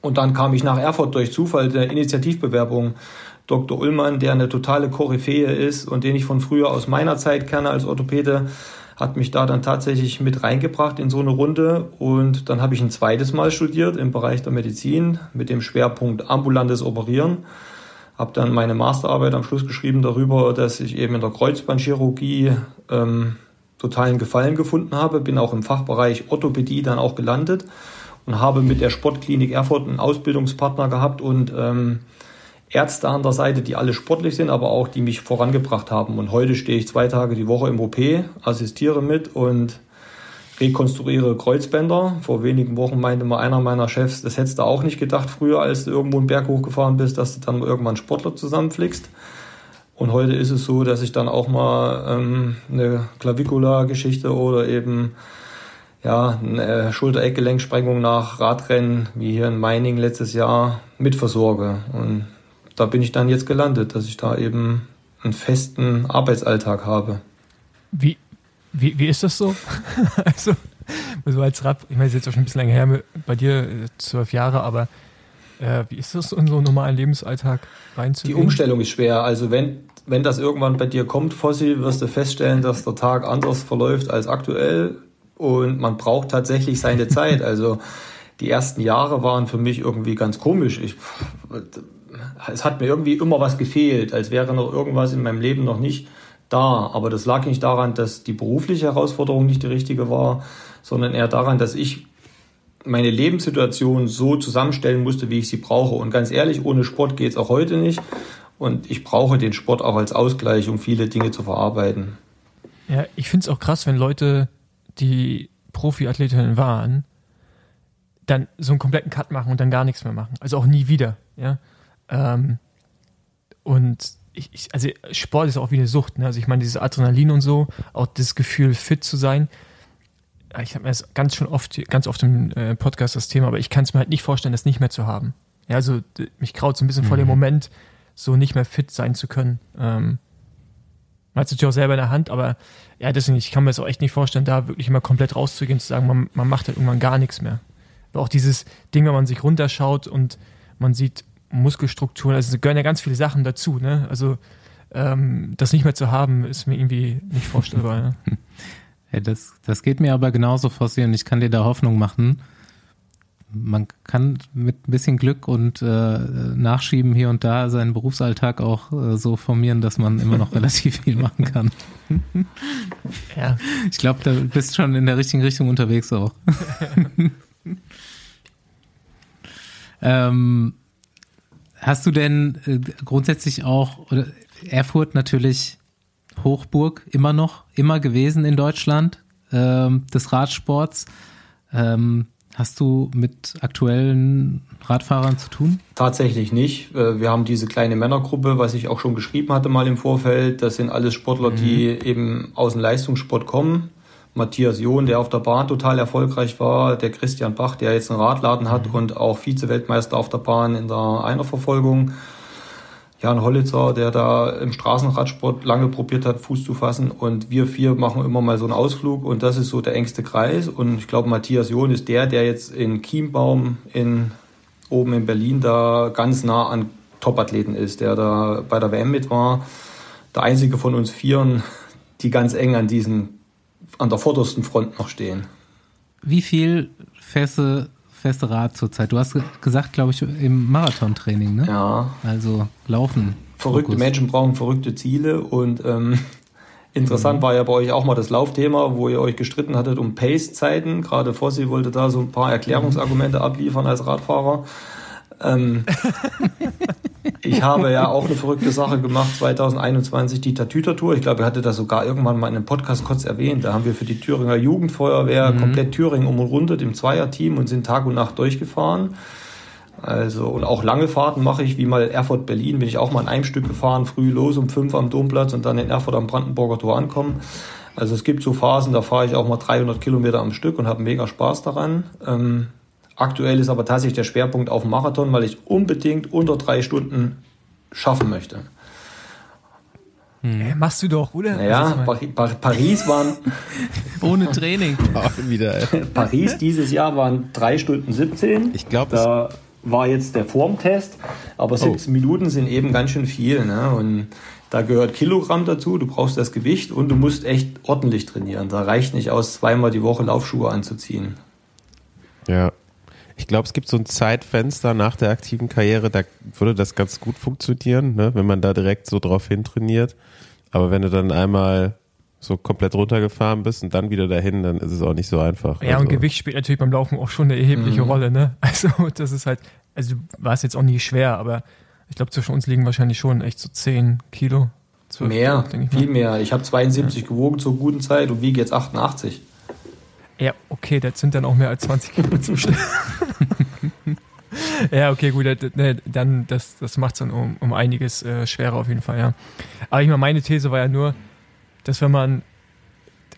Und dann kam ich nach Erfurt durch Zufall der Initiativbewerbung Dr. Ullmann, der eine totale Koryphäe ist und den ich von früher aus meiner Zeit kenne als Orthopäde, hat mich da dann tatsächlich mit reingebracht in so eine Runde und dann habe ich ein zweites Mal studiert im Bereich der Medizin mit dem Schwerpunkt ambulantes Operieren. Habe dann meine Masterarbeit am Schluss geschrieben darüber, dass ich eben in der Kreuzbandchirurgie ähm, totalen Gefallen gefunden habe. Bin auch im Fachbereich Orthopädie dann auch gelandet und habe mit der Sportklinik Erfurt einen Ausbildungspartner gehabt und ähm, Ärzte an der Seite, die alle sportlich sind, aber auch die mich vorangebracht haben. Und heute stehe ich zwei Tage die Woche im OP, assistiere mit und rekonstruiere Kreuzbänder. Vor wenigen Wochen meinte mal einer meiner Chefs, das hättest du auch nicht gedacht früher, als du irgendwo einen Berg hochgefahren bist, dass du dann irgendwann Sportler zusammenflickst. Und heute ist es so, dass ich dann auch mal ähm, eine Clavicula-Geschichte oder eben ja, eine Schulter-Eckgelenksprengung nach Radrennen, wie hier in Meining letztes Jahr, mitversorge. Und da bin ich dann jetzt gelandet, dass ich da eben einen festen Arbeitsalltag habe. Wie, wie, wie ist das so? also, so als Rad, ich meine, es ist jetzt auch schon ein bisschen länger her, bei dir zwölf Jahre, aber äh, wie ist das in so einen normalen Lebensalltag reinzugehen? Die Umstellung ist schwer. Also wenn, wenn das irgendwann bei dir kommt, Fossi, wirst du feststellen, dass der Tag anders verläuft als aktuell und man braucht tatsächlich seine Zeit. Also die ersten Jahre waren für mich irgendwie ganz komisch. Ich, es hat mir irgendwie immer was gefehlt, als wäre noch irgendwas in meinem Leben noch nicht da. Aber das lag nicht daran, dass die berufliche Herausforderung nicht die richtige war, sondern eher daran, dass ich meine Lebenssituation so zusammenstellen musste, wie ich sie brauche. Und ganz ehrlich, ohne Sport geht es auch heute nicht. Und ich brauche den Sport auch als Ausgleich, um viele Dinge zu verarbeiten. Ja, ich finde es auch krass, wenn Leute, die Profiathletinnen waren, dann so einen kompletten Cut machen und dann gar nichts mehr machen. Also auch nie wieder. Ja. Ähm, und ich, ich, also Sport ist auch wie eine Sucht. Ne? Also ich meine, dieses Adrenalin und so, auch das Gefühl, fit zu sein. Ich habe mir das ganz schon oft, ganz oft im äh, Podcast das Thema, aber ich kann es mir halt nicht vorstellen, das nicht mehr zu haben. Ja, also mich kraut so ein bisschen mhm. vor dem mhm. Moment, so nicht mehr fit sein zu können. Ähm, man hat es natürlich auch selber in der Hand, aber ja, deswegen, ich kann mir das auch echt nicht vorstellen, da wirklich immer komplett rauszugehen, zu sagen, man, man macht halt irgendwann gar nichts mehr. Aber auch dieses Ding, wenn man sich runterschaut und man sieht, Muskelstrukturen, also gehören ja ganz viele Sachen dazu, ne? Also ähm, das nicht mehr zu haben, ist mir irgendwie nicht vorstellbar. Ne? Ja, das, das geht mir aber genauso forcieren. Ich kann dir da Hoffnung machen. Man kann mit ein bisschen Glück und äh, Nachschieben hier und da seinen Berufsalltag auch äh, so formieren, dass man immer noch relativ viel machen kann. ja. Ich glaube, da bist schon in der richtigen Richtung unterwegs auch. ähm, Hast du denn äh, grundsätzlich auch, oder Erfurt natürlich Hochburg immer noch, immer gewesen in Deutschland ähm, des Radsports. Ähm, hast du mit aktuellen Radfahrern zu tun? Tatsächlich nicht. Äh, wir haben diese kleine Männergruppe, was ich auch schon geschrieben hatte mal im Vorfeld. Das sind alles Sportler, mhm. die eben aus dem Leistungssport kommen. Matthias John, der auf der Bahn total erfolgreich war, der Christian Bach, der jetzt einen Radladen hat mhm. und auch Vize-Weltmeister auf der Bahn in der Einerverfolgung. Jan Hollitzer, der da im Straßenradsport lange probiert hat, Fuß zu fassen. Und wir vier machen immer mal so einen Ausflug und das ist so der engste Kreis. Und ich glaube, Matthias John ist der, der jetzt in Chiembaum in, oben in Berlin da ganz nah an Topathleten ist, der da bei der WM mit war. Der einzige von uns Vieren, die ganz eng an diesen an der vordersten Front noch stehen. Wie viel feste, feste Rad zurzeit? Du hast gesagt, glaube ich, im Marathontraining, ne? Ja. Also laufen. Verrückte Fokus. Menschen brauchen verrückte Ziele und ähm, interessant mhm. war ja bei euch auch mal das Laufthema, wo ihr euch gestritten hattet um Pace-Zeiten. Gerade Fossi wollte da so ein paar Erklärungsargumente abliefern als Radfahrer. Ähm, ich habe ja auch eine verrückte Sache gemacht, 2021 die Tatüter-Tour. Ich glaube, er hatte das sogar irgendwann mal in einem Podcast kurz erwähnt. Da haben wir für die Thüringer Jugendfeuerwehr mhm. komplett Thüringen um und runter im Zweierteam und sind Tag und Nacht durchgefahren. Also, und auch lange Fahrten mache ich, wie mal Erfurt-Berlin, bin ich auch mal in einem Stück gefahren, früh los um fünf am Domplatz und dann in Erfurt am Brandenburger Tor ankommen. Also es gibt so Phasen, da fahre ich auch mal 300 Kilometer am Stück und habe mega Spaß daran. Ähm, Aktuell ist aber tatsächlich der Schwerpunkt auf dem Marathon, weil ich unbedingt unter drei Stunden schaffen möchte. Hm. Machst du doch, oder? Ja, Paris, Paris waren. Ohne Training. wieder, Paris dieses Jahr waren drei Stunden 17. Ich glaube, da war jetzt der Formtest, aber 17 oh. Minuten sind eben ganz schön viel. Ne? Und da gehört Kilogramm dazu, du brauchst das Gewicht und du musst echt ordentlich trainieren. Da reicht nicht aus, zweimal die Woche Laufschuhe anzuziehen. Ja, ich glaube, es gibt so ein Zeitfenster nach der aktiven Karriere, da würde das ganz gut funktionieren, ne? wenn man da direkt so drauf hin trainiert. Aber wenn du dann einmal so komplett runtergefahren bist und dann wieder dahin, dann ist es auch nicht so einfach. Ja, also. und Gewicht spielt natürlich beim Laufen auch schon eine erhebliche mhm. Rolle, ne? Also, das ist halt, also war es jetzt auch nie schwer, aber ich glaube, zwischen uns liegen wahrscheinlich schon echt so 10 Kilo. 12 mehr, Kilo, viel mehr. Ich habe 72 ja. gewogen zur guten Zeit und wiege jetzt 88. Ja, okay, das sind dann auch mehr als 20 Kilometer zum Schluss. ja, okay, gut, das, ne, dann das, das macht es dann um, um einiges äh, schwerer auf jeden Fall, ja. Aber ich meine, meine These war ja nur, dass wenn man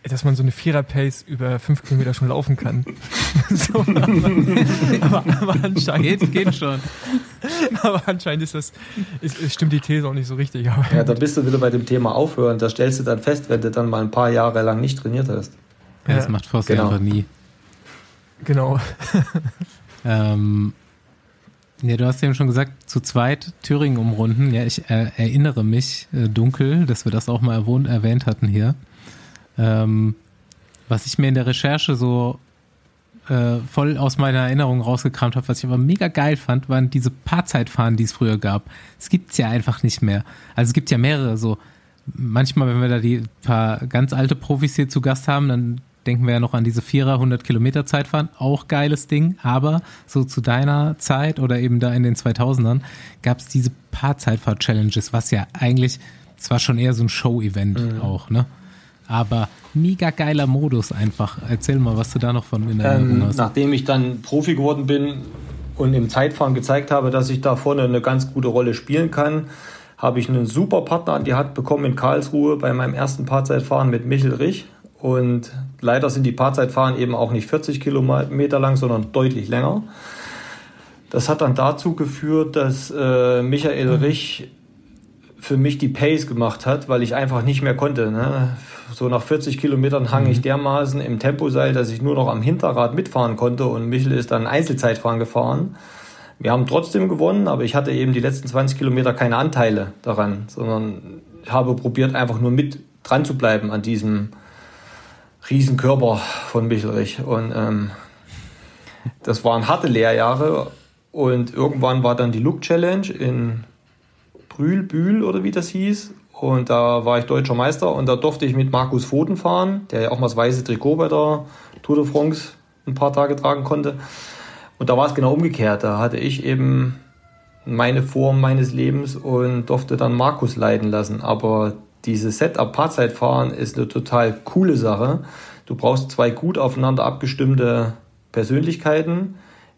dass man so eine Vierer-Pace über fünf Kilometer schon laufen kann. so, aber, aber, anscheinend geht, geht schon. Aber anscheinend ist das, ist, stimmt die These auch nicht so richtig. ja, da bist du wieder bei dem Thema Aufhören. Da stellst du dann fest, wenn du dann mal ein paar Jahre lang nicht trainiert hast. Ja, das macht Forster genau. einfach nie. Genau. ähm, ja, du hast eben schon gesagt, zu zweit Thüringen umrunden. Ja, ich äh, erinnere mich äh, dunkel, dass wir das auch mal erwähnt, erwähnt hatten hier. Ähm, was ich mir in der Recherche so äh, voll aus meiner Erinnerung rausgekramt habe, was ich aber mega geil fand, waren diese Paarzeitfahren, die es früher gab. Es gibt's ja einfach nicht mehr. Also es gibt ja mehrere so. Manchmal, wenn wir da die paar ganz alte Profis hier zu Gast haben, dann denken wir ja noch an diese Vierer 100 Kilometer Zeitfahren, auch geiles Ding, aber so zu deiner Zeit oder eben da in den 2000ern gab es diese Paarzeitfahr-Challenges, was ja eigentlich, zwar schon eher so ein Show-Event mhm. auch, ne? aber mega geiler Modus einfach. Erzähl mal, was du da noch von in Erinnerung ähm, hast. Nachdem ich dann Profi geworden bin und im Zeitfahren gezeigt habe, dass ich da vorne eine ganz gute Rolle spielen kann, habe ich einen super Partner an die Hand bekommen in Karlsruhe bei meinem ersten Paarzeitfahren mit Michel Rich. Und leider sind die Paarzeitfahren eben auch nicht 40 Kilometer lang, sondern deutlich länger. Das hat dann dazu geführt, dass äh, Michael Rich für mich die Pace gemacht hat, weil ich einfach nicht mehr konnte. Ne? So nach 40 Kilometern hang ich mhm. dermaßen im Temposeil, dass ich nur noch am Hinterrad mitfahren konnte und Michel ist dann Einzelzeitfahren gefahren. Wir haben trotzdem gewonnen, aber ich hatte eben die letzten 20 Kilometer keine Anteile daran, sondern habe probiert einfach nur mit dran zu bleiben an diesem Riesenkörper von Michelrich. Und ähm, das waren harte Lehrjahre und irgendwann war dann die Look Challenge in Brühl, Bühl oder wie das hieß. Und da war ich deutscher Meister und da durfte ich mit Markus Foden fahren, der ja auch mal das weiße Trikot bei der Tour de France ein paar Tage tragen konnte. Und da war es genau umgekehrt. Da hatte ich eben meine Form meines Lebens und durfte dann Markus leiden lassen. Aber dieses Setup-Paarzeitfahren ist eine total coole Sache. Du brauchst zwei gut aufeinander abgestimmte Persönlichkeiten,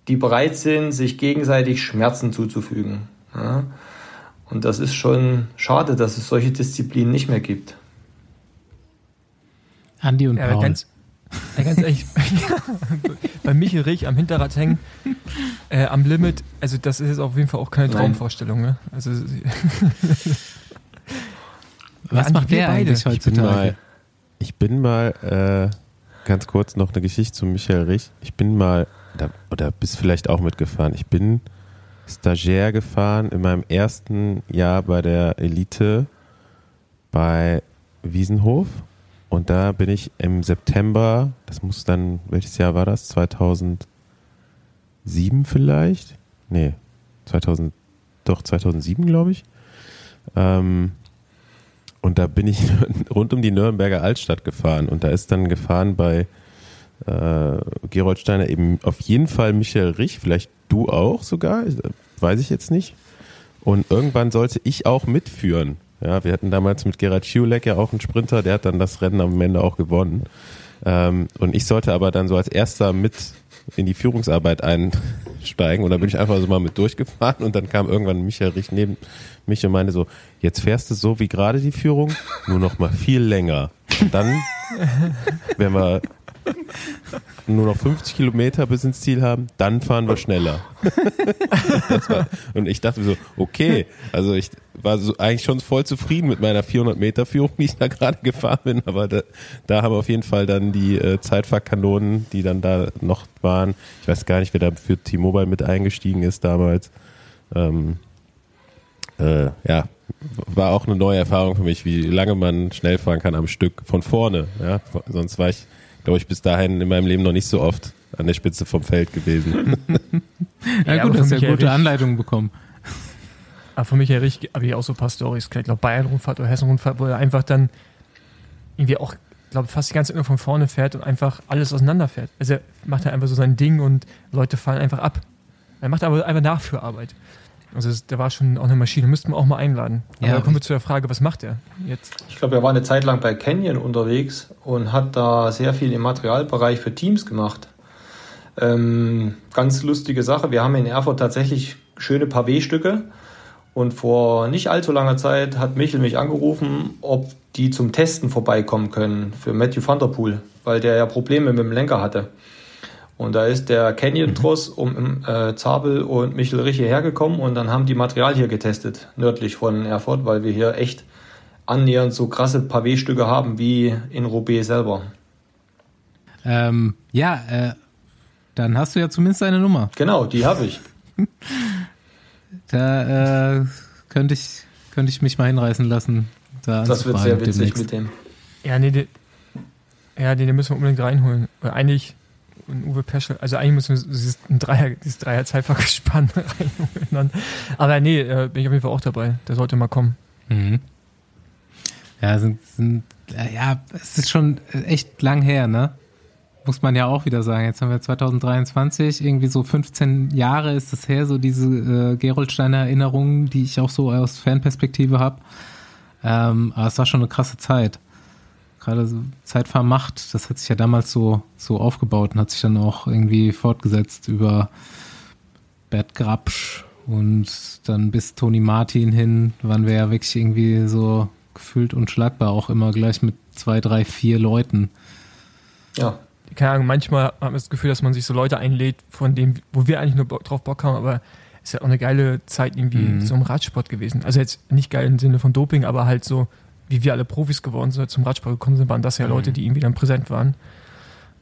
die bereit sind, sich gegenseitig Schmerzen zuzufügen. Ja? Und das ist schon schade, dass es solche Disziplinen nicht mehr gibt. Andi und ja, Paul. Ganz, ja, ganz ehrlich, bei Michel Rich am Hinterrad hängen, äh, am Limit, also das ist jetzt auf jeden Fall auch keine Traumvorstellung. Ne? Also, Was ja, macht der eigentlich heutzutage? Ich bin mal, ich bin mal äh, ganz kurz noch eine Geschichte zu Michael Rich. Ich bin mal, oder, oder bist vielleicht auch mitgefahren, ich bin Stagiaire gefahren in meinem ersten Jahr bei der Elite bei Wiesenhof. Und da bin ich im September, das muss dann, welches Jahr war das? 2007 vielleicht? Nee, 2000, doch 2007 glaube ich. Ähm, und da bin ich rund um die Nürnberger Altstadt gefahren. Und da ist dann gefahren bei äh, Gerold Steiner eben auf jeden Fall Michael Rich, vielleicht du auch sogar, weiß ich jetzt nicht. Und irgendwann sollte ich auch mitführen. Ja, wir hatten damals mit Gerard Schiulek ja auch einen Sprinter, der hat dann das Rennen am Ende auch gewonnen. Ähm, und ich sollte aber dann so als erster mit in die Führungsarbeit einsteigen und da bin ich einfach so mal mit durchgefahren und dann kam irgendwann Michael Rich neben mich und meinte so, jetzt fährst du so wie gerade die Führung, nur noch mal viel länger. Und dann, wenn wir nur noch 50 Kilometer bis ins Ziel haben, dann fahren wir schneller. war, und ich dachte so, okay, also ich war so eigentlich schon voll zufrieden mit meiner 400 Meter Führung, die ich da gerade gefahren bin, aber da, da haben auf jeden Fall dann die äh, Zeitfahrkanonen, die dann da noch waren, ich weiß gar nicht, wer da für T-Mobile mit eingestiegen ist damals, ähm, äh, ja, war auch eine neue Erfahrung für mich, wie lange man schnell fahren kann am Stück von vorne. Ja, sonst war ich glaube ich, bis dahin in meinem Leben noch nicht so oft an der Spitze vom Feld gewesen. ja, ja, gut, hast ja gute Anleitungen bekommen. Aber für mich ja richtig, habe ich auch so ein paar Stories. Ich glaube, Bayern-Rundfahrt oder Hessen-Rundfahrt, wo er einfach dann irgendwie auch, glaube fast die ganze Zeit nur von vorne fährt und einfach alles auseinanderfährt. Also er macht halt einfach so sein Ding und Leute fallen einfach ab. Er macht aber einfach Nachführarbeit. Also der war schon auch eine Maschine, müssten wir auch mal einladen. Aber Ja, da kommen wir zu der Frage, was macht er jetzt? Ich glaube, er war eine Zeit lang bei Canyon unterwegs und hat da sehr viel im Materialbereich für Teams gemacht. Ähm, ganz lustige Sache. Wir haben in Erfurt tatsächlich schöne Pavé-Stücke. Und vor nicht allzu langer Zeit hat Michel mich angerufen, ob die zum Testen vorbeikommen können für Matthew van der Poel, weil der ja Probleme mit dem Lenker hatte. Und da ist der Canyon-Tross um äh, Zabel und Michel Rich hierher gekommen und dann haben die Material hier getestet, nördlich von Erfurt, weil wir hier echt annähernd so krasse Pavé-Stücke haben wie in Roubaix selber. Ähm, ja, äh, dann hast du ja zumindest eine Nummer. Genau, die habe ich. Da äh, könnte ich, könnte ich mich mal hinreißen lassen. Da Das wird sehr witzig demnächst. mit dem. Ja, nee, den, ja, den, den müssen wir unbedingt reinholen. Weil eigentlich, und Uwe Peschel, also eigentlich müssen wir dieses Dreier, dieses Dreier Zeitfahrgespann reinholen. Aber nee, äh, bin ich auf jeden Fall auch dabei. Der sollte mal kommen. Mhm. Ja, sind, sind, äh, ja, es ist schon echt lang her, ne? Muss man ja auch wieder sagen. Jetzt haben wir 2023, irgendwie so 15 Jahre ist es her, so diese äh, Geroldsteiner Erinnerungen, die ich auch so aus Fanperspektive habe. Ähm, aber es war schon eine krasse Zeit. Gerade so Zeitfahren macht, das hat sich ja damals so, so aufgebaut und hat sich dann auch irgendwie fortgesetzt über Bert Grabsch und dann bis Toni Martin hin waren wir ja wirklich irgendwie so gefühlt unschlagbar, auch immer gleich mit zwei, drei, vier Leuten. Ja, Keine Ahnung, manchmal hat man das Gefühl, dass man sich so Leute einlädt, von denen, wo wir eigentlich nur Bock, drauf Bock haben, aber es ist ja auch eine geile Zeit irgendwie Mhm. so im Radsport gewesen. Also jetzt nicht geil im Sinne von Doping, aber halt so, wie wir alle Profis geworden sind, zum Radsport gekommen sind, waren das ja Mhm. Leute, die irgendwie dann präsent waren.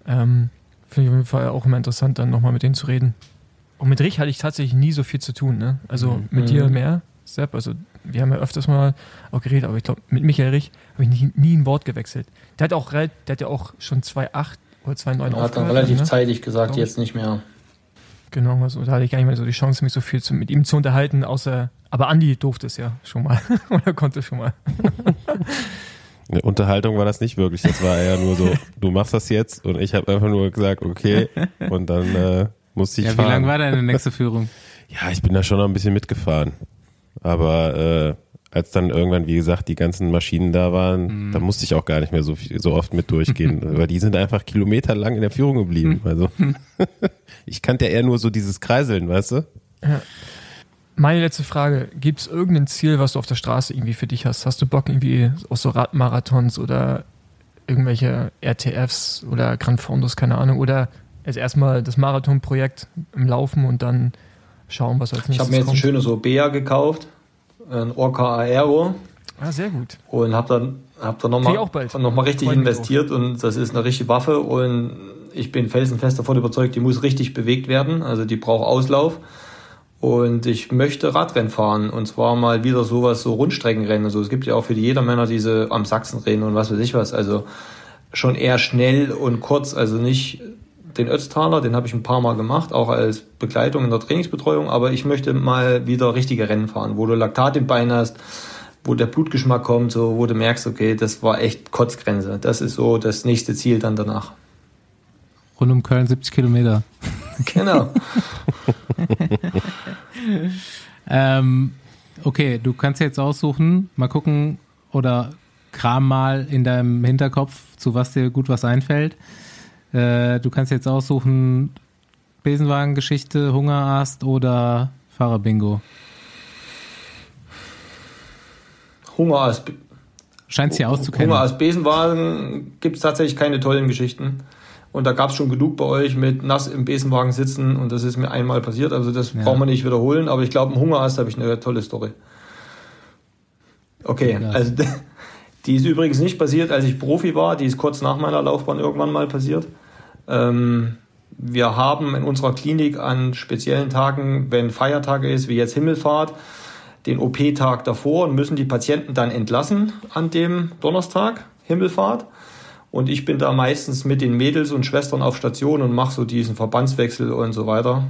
Ähm, Finde ich auf jeden Fall auch immer interessant, dann nochmal mit denen zu reden. Und mit Rich hatte ich tatsächlich nie so viel zu tun, ne? Also Mhm. mit dir mehr, Sepp, also wir haben ja öfters mal auch geredet, aber ich glaube, mit Michael Rich habe ich nie, nie ein Wort gewechselt. Der hat auch, der hat ja auch schon 2,8 oder 2,9 er hat dann aufgehört, relativ ne? zeitig gesagt, jetzt nicht mehr. Genau, also da hatte ich gar nicht mehr so die Chance, mich so viel zu, mit ihm zu unterhalten, außer, aber Andi durfte es ja schon mal. Oder konnte schon mal. Eine Unterhaltung war das nicht wirklich. Das war eher nur so, du machst das jetzt und ich habe einfach nur gesagt, okay. Und dann äh, musste ich ja, wie fahren. lang war deine nächste Führung? Ja, ich bin da schon noch ein bisschen mitgefahren. Aber äh, als dann irgendwann, wie gesagt, die ganzen Maschinen da waren, da musste ich auch gar nicht mehr so viel, so oft mit durchgehen, weil die sind einfach kilometerlang in der Führung geblieben. Also ich kannte ja eher nur so dieses Kreiseln, weißt du? Meine letzte Frage, gibt es irgendein Ziel, was du auf der Straße irgendwie für dich hast? Hast du Bock irgendwie auf so Radmarathons oder irgendwelche RTFs oder Grand Fondos, keine Ahnung, oder jetzt erstmal das Marathonprojekt im Laufen und dann schauen, was als Ich nächstes habe mir jetzt ein kommt? schönes Obea gekauft, ein Orca Aero Ah, sehr gut. und habe dann, hab dann ich nochmal noch mal richtig investiert und das ist eine richtige Waffe und ich bin felsenfest davon überzeugt, die muss richtig bewegt werden, also die braucht Auslauf. Und ich möchte Radrennen fahren. Und zwar mal wieder sowas, so Rundstreckenrennen, also es gibt ja auch für die Jedermänner diese am Sachsenrennen und was weiß ich was, also schon eher schnell und kurz, also nicht den Ötztaler, den habe ich ein paar Mal gemacht, auch als Begleitung in der Trainingsbetreuung, aber ich möchte mal wieder richtige Rennen fahren, wo du Laktat im Bein hast, wo der Blutgeschmack kommt, so wo du merkst, okay, das war echt Kotzgrenze. Das ist so das nächste Ziel dann danach. Rund um Köln 70 Kilometer. Genau. Ähm, okay, du kannst jetzt aussuchen, mal gucken oder kram mal in deinem Hinterkopf, zu was dir gut was einfällt. Äh, du kannst jetzt aussuchen, Besenwagengeschichte, Hungerast oder Fahrerbingo. Hunger als, Scheint sie auszukennen. Hunger als Besenwagen gibt es tatsächlich keine tollen Geschichten. Und da gab es schon genug bei euch mit nass im Besenwagen sitzen und das ist mir einmal passiert. Also das Ja. braucht man nicht wiederholen, aber ich glaube, im Hungerast habe ich eine tolle Story. Okay, Ja. also die ist übrigens nicht passiert, als ich Profi war. Die ist kurz nach meiner Laufbahn irgendwann mal passiert. Ähm, wir haben in unserer Klinik an speziellen Tagen, wenn Feiertage ist, wie jetzt Himmelfahrt, den OP-Tag davor und müssen die Patienten dann entlassen an dem Donnerstag, Himmelfahrt. Und ich bin da meistens mit den Mädels und Schwestern auf Station und mache so diesen Verbandswechsel und so weiter,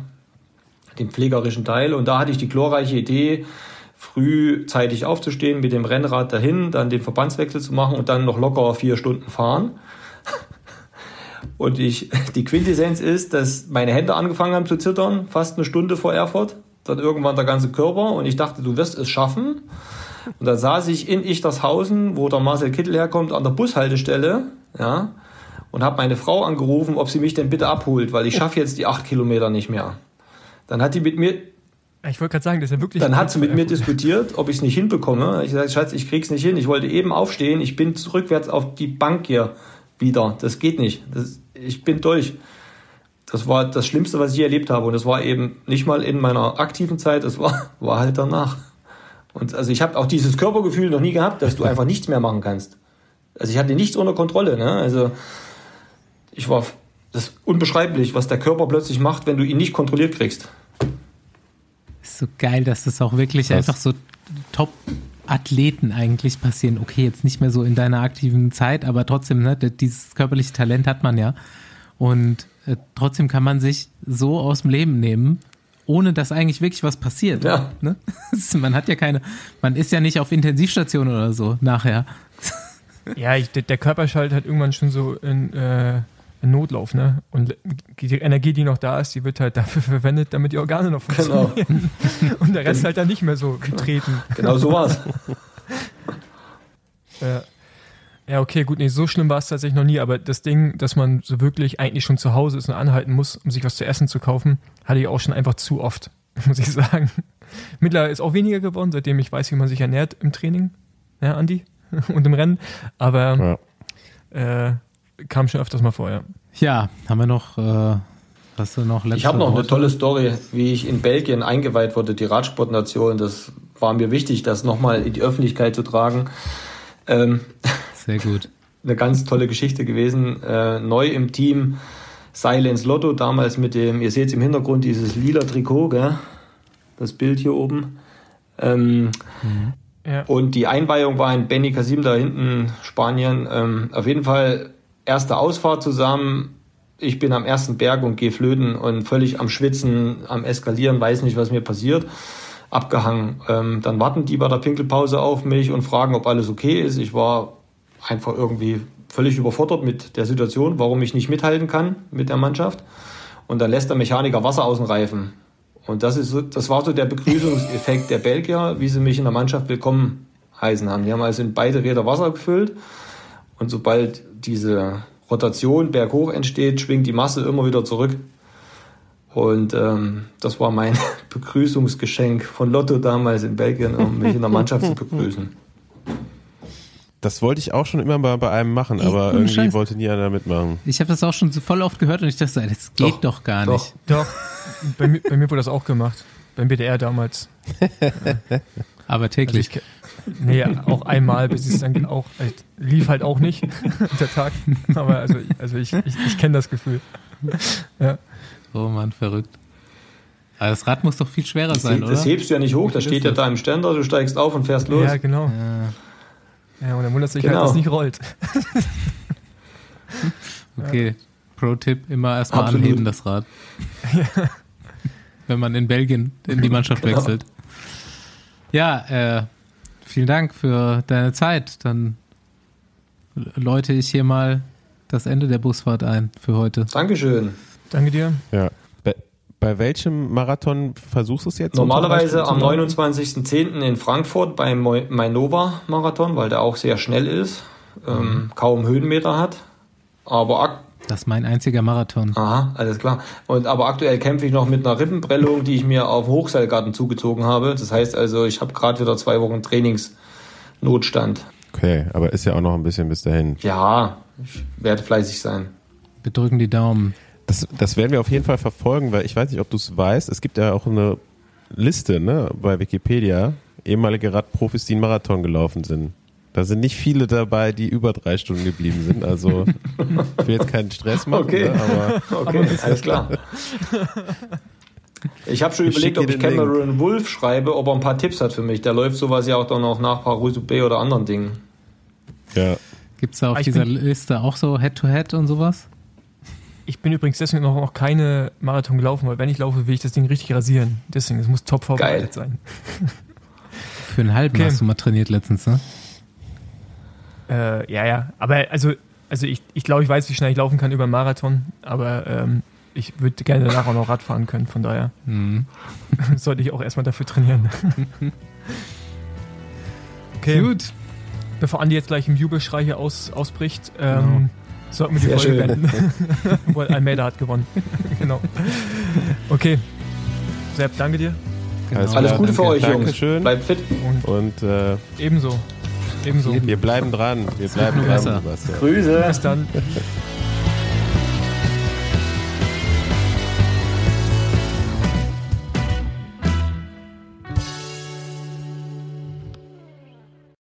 den pflegerischen Teil. Und da hatte ich die glorreiche Idee, frühzeitig aufzustehen, mit dem Rennrad dahin, dann den Verbandswechsel zu machen und dann noch locker vier Stunden fahren. Und ich, die Quintessenz ist, dass meine Hände angefangen haben zu zittern, fast eine Stunde vor Erfurt. dann irgendwann der ganze Körper und ich dachte, du wirst es schaffen. Und dann saß ich in Ichtershausen, wo der Marcel Kittel herkommt, an der Bushaltestelle, ja, und habe meine Frau angerufen, ob sie mich denn bitte abholt, weil ich schaffe jetzt die acht Kilometer nicht mehr. Dann hat die mit mir, Ich wollte gerade sagen, das ist ja wirklich. dann hat sie mit mir diskutiert, ob ich es nicht hinbekomme. Ich sagte, Schatz, ich krieg's nicht hin. Ich wollte eben aufstehen. Ich bin rückwärts auf die Bank hier wieder. Das geht nicht. Das, ich bin durch. Das war das Schlimmste, was ich je erlebt habe. Und das war eben nicht mal in meiner aktiven Zeit, das war, war halt danach. Und also ich habe auch dieses Körpergefühl noch nie gehabt, dass du einfach nichts mehr machen kannst. Also ich hatte nichts unter Kontrolle. Ne? Also ich war, das ist unbeschreiblich, was der Körper plötzlich macht, wenn du ihn nicht kontrolliert kriegst. Ist so geil, dass das auch wirklich Krass. einfach so Top-Athleten eigentlich passieren. Okay, jetzt nicht mehr so in deiner aktiven Zeit, aber trotzdem, ne, dieses körperliche Talent hat man ja. Und äh, trotzdem kann man sich so aus dem Leben nehmen, ohne dass eigentlich wirklich was passiert. Ja. Ne? Man hat ja keine, man ist ja nicht auf Intensivstation oder so nachher. Ja, ich, der, Körper schaltet halt irgendwann schon so in, äh, in Notlauf, ne? Und die Energie, die noch da ist, die wird halt dafür verwendet, damit die Organe noch Genau. funktionieren. Und der Rest halt dann nicht mehr so getreten. Genau so war's. Ja. Ja, okay, gut, nee, so schlimm war es tatsächlich noch nie, aber das Ding, dass man so wirklich eigentlich schon zu Hause ist und anhalten muss, um sich was zu essen zu kaufen, hatte ich auch schon einfach zu oft, muss ich sagen. Mittlerweile ist auch weniger geworden, seitdem ich weiß, wie man sich ernährt im Training, ja, Andi, und im Rennen, aber Ja. äh, kam schon öfters mal vor, ja. Ja, haben wir noch, äh, hast du noch letzte Ich habe noch eine Worte? tolle Story, wie ich in Belgien eingeweiht wurde, die Radsportnation. Das war mir wichtig, das nochmal in die Öffentlichkeit zu tragen. Ähm, Sehr gut. eine ganz tolle Geschichte gewesen. Äh, neu im Team Silence Lotto, damals mit dem, ihr seht im Hintergrund dieses lila Trikot, gell? das Bild hier oben. Ähm, Ja. und die Einweihung war in Beni Casim da hinten, Spanien. Ähm, auf jeden Fall erste Ausfahrt zusammen. Ich bin am ersten Berg und gehe flöten und völlig am Schwitzen, am Eskalieren, weiß nicht, was mir passiert. Abgehangen. Ähm, dann warten die bei der Pinkelpause auf mich und fragen, ob alles okay ist. Ich war einfach irgendwie völlig überfordert mit der Situation, warum ich nicht mithalten kann mit der Mannschaft. Und dann lässt der Mechaniker Wasser aus dem Reifen. Und das, ist so, das war so der Begrüßungseffekt der Belgier, wie sie mich in der Mannschaft willkommen heißen haben. Die haben also in beide Räder Wasser gefüllt. Und sobald diese Rotation berghoch entsteht, schwingt die Masse immer wieder zurück. Und ähm, das war mein Begrüßungsgeschenk von Lotto damals in Belgien, um mich in der Mannschaft zu begrüßen. Das wollte ich auch schon immer mal bei einem machen, aber irgendwie Scheiß. wollte nie einer mitmachen. Ich habe das auch schon so voll oft gehört und ich dachte, das geht doch, Doch, gar doch. nicht. Doch, bei mir, bei mir wurde das auch gemacht. Beim BDR damals. Aber Also täglich. ich, ke- nee, auch einmal, bis es dann auch, äh, lief halt auch nicht, der Tag. Aber also, also ich, ich, ich kenne das Gefühl. Ja. oh Mann, verrückt. Aber das Rad muss doch viel schwerer Das, sein, das oder? hebst du ja nicht hoch, das steht ja das? da im Ständer, du steigst auf und fährst los. ja, genau. Ja, Ja, und dann wundert sich Genau. halt, dass es nicht rollt. okay. Pro-Tipp, immer erstmal Absolut. anheben das Rad. Wenn man in Belgien in die Mannschaft Genau. wechselt. Ja, äh, vielen Dank für deine Zeit. Dann läute ich hier mal das Ende der Busfahrt ein für heute. Dankeschön. Danke dir. Ja. Bei, welchem Marathon versuchst du es jetzt? Normalerweise am Beispiel zu machen? 29.10. in Frankfurt beim Mainova-Marathon, weil der auch sehr schnell ist, ähm, kaum Höhenmeter hat. Aber Das ist mein einziger Marathon. Aha, alles klar. Und aber aktuell kämpfe ich noch mit einer Rippenprellung, die ich mir auf Hochseilgarten zugezogen habe. Das heißt also, ich habe gerade wieder zwei Wochen Trainingsnotstand. Okay, aber ist ja auch noch ein bisschen bis dahin. Ja, ich werde fleißig sein. Wir drücken die Daumen. Das, das werden wir auf jeden Fall verfolgen, weil ich weiß nicht, ob du es weißt. Es gibt ja auch eine Liste ne, bei Wikipedia, ehemalige Radprofis, die einen Marathon gelaufen sind. Da sind nicht viele dabei, die über drei Stunden geblieben sind. Also ich will jetzt keinen Stress machen, Okay. ne, aber Okay, alles klar. Ich habe schon Ich überlegt, ob ich den Link. Cameron Wolf schreibe, ob er ein paar Tipps hat für mich. Der läuft sowas ja auch dann noch nach Paris-Roubaix oder anderen Dingen. ja. Gibt es da auf Ah, ich dieser Liste auch so Head-to-Head und sowas? Ich bin übrigens deswegen noch, noch keine Marathon gelaufen, weil wenn ich laufe, will ich das Ding richtig rasieren. Deswegen, es muss top vorbereitet sein. Für einen halben Okay. hast du mal trainiert letztens, ne? Äh, ja, ja. Aber also, also ich, ich glaube, ich weiß, wie schnell ich laufen kann über einen Marathon. Aber ähm, ich würde gerne danach auch noch Rad fahren können, von daher Mhm. sollte ich auch erstmal dafür trainieren. okay, Gut. bevor Andi jetzt gleich im Jubelschrei hier aus, ausbricht, ähm, Genau. Sollten wir die Sehr Folge schön. beenden. Weil Almeida hat gewonnen. genau. Okay. Sepp, danke dir. Genau. Alles Alles Gute für euch, Jungs. Dankeschön. Bleibt fit. Und Und äh, ebenso. Ebenso. Wir bleiben dran. Wir bleiben dran. Grüße. Bis dann.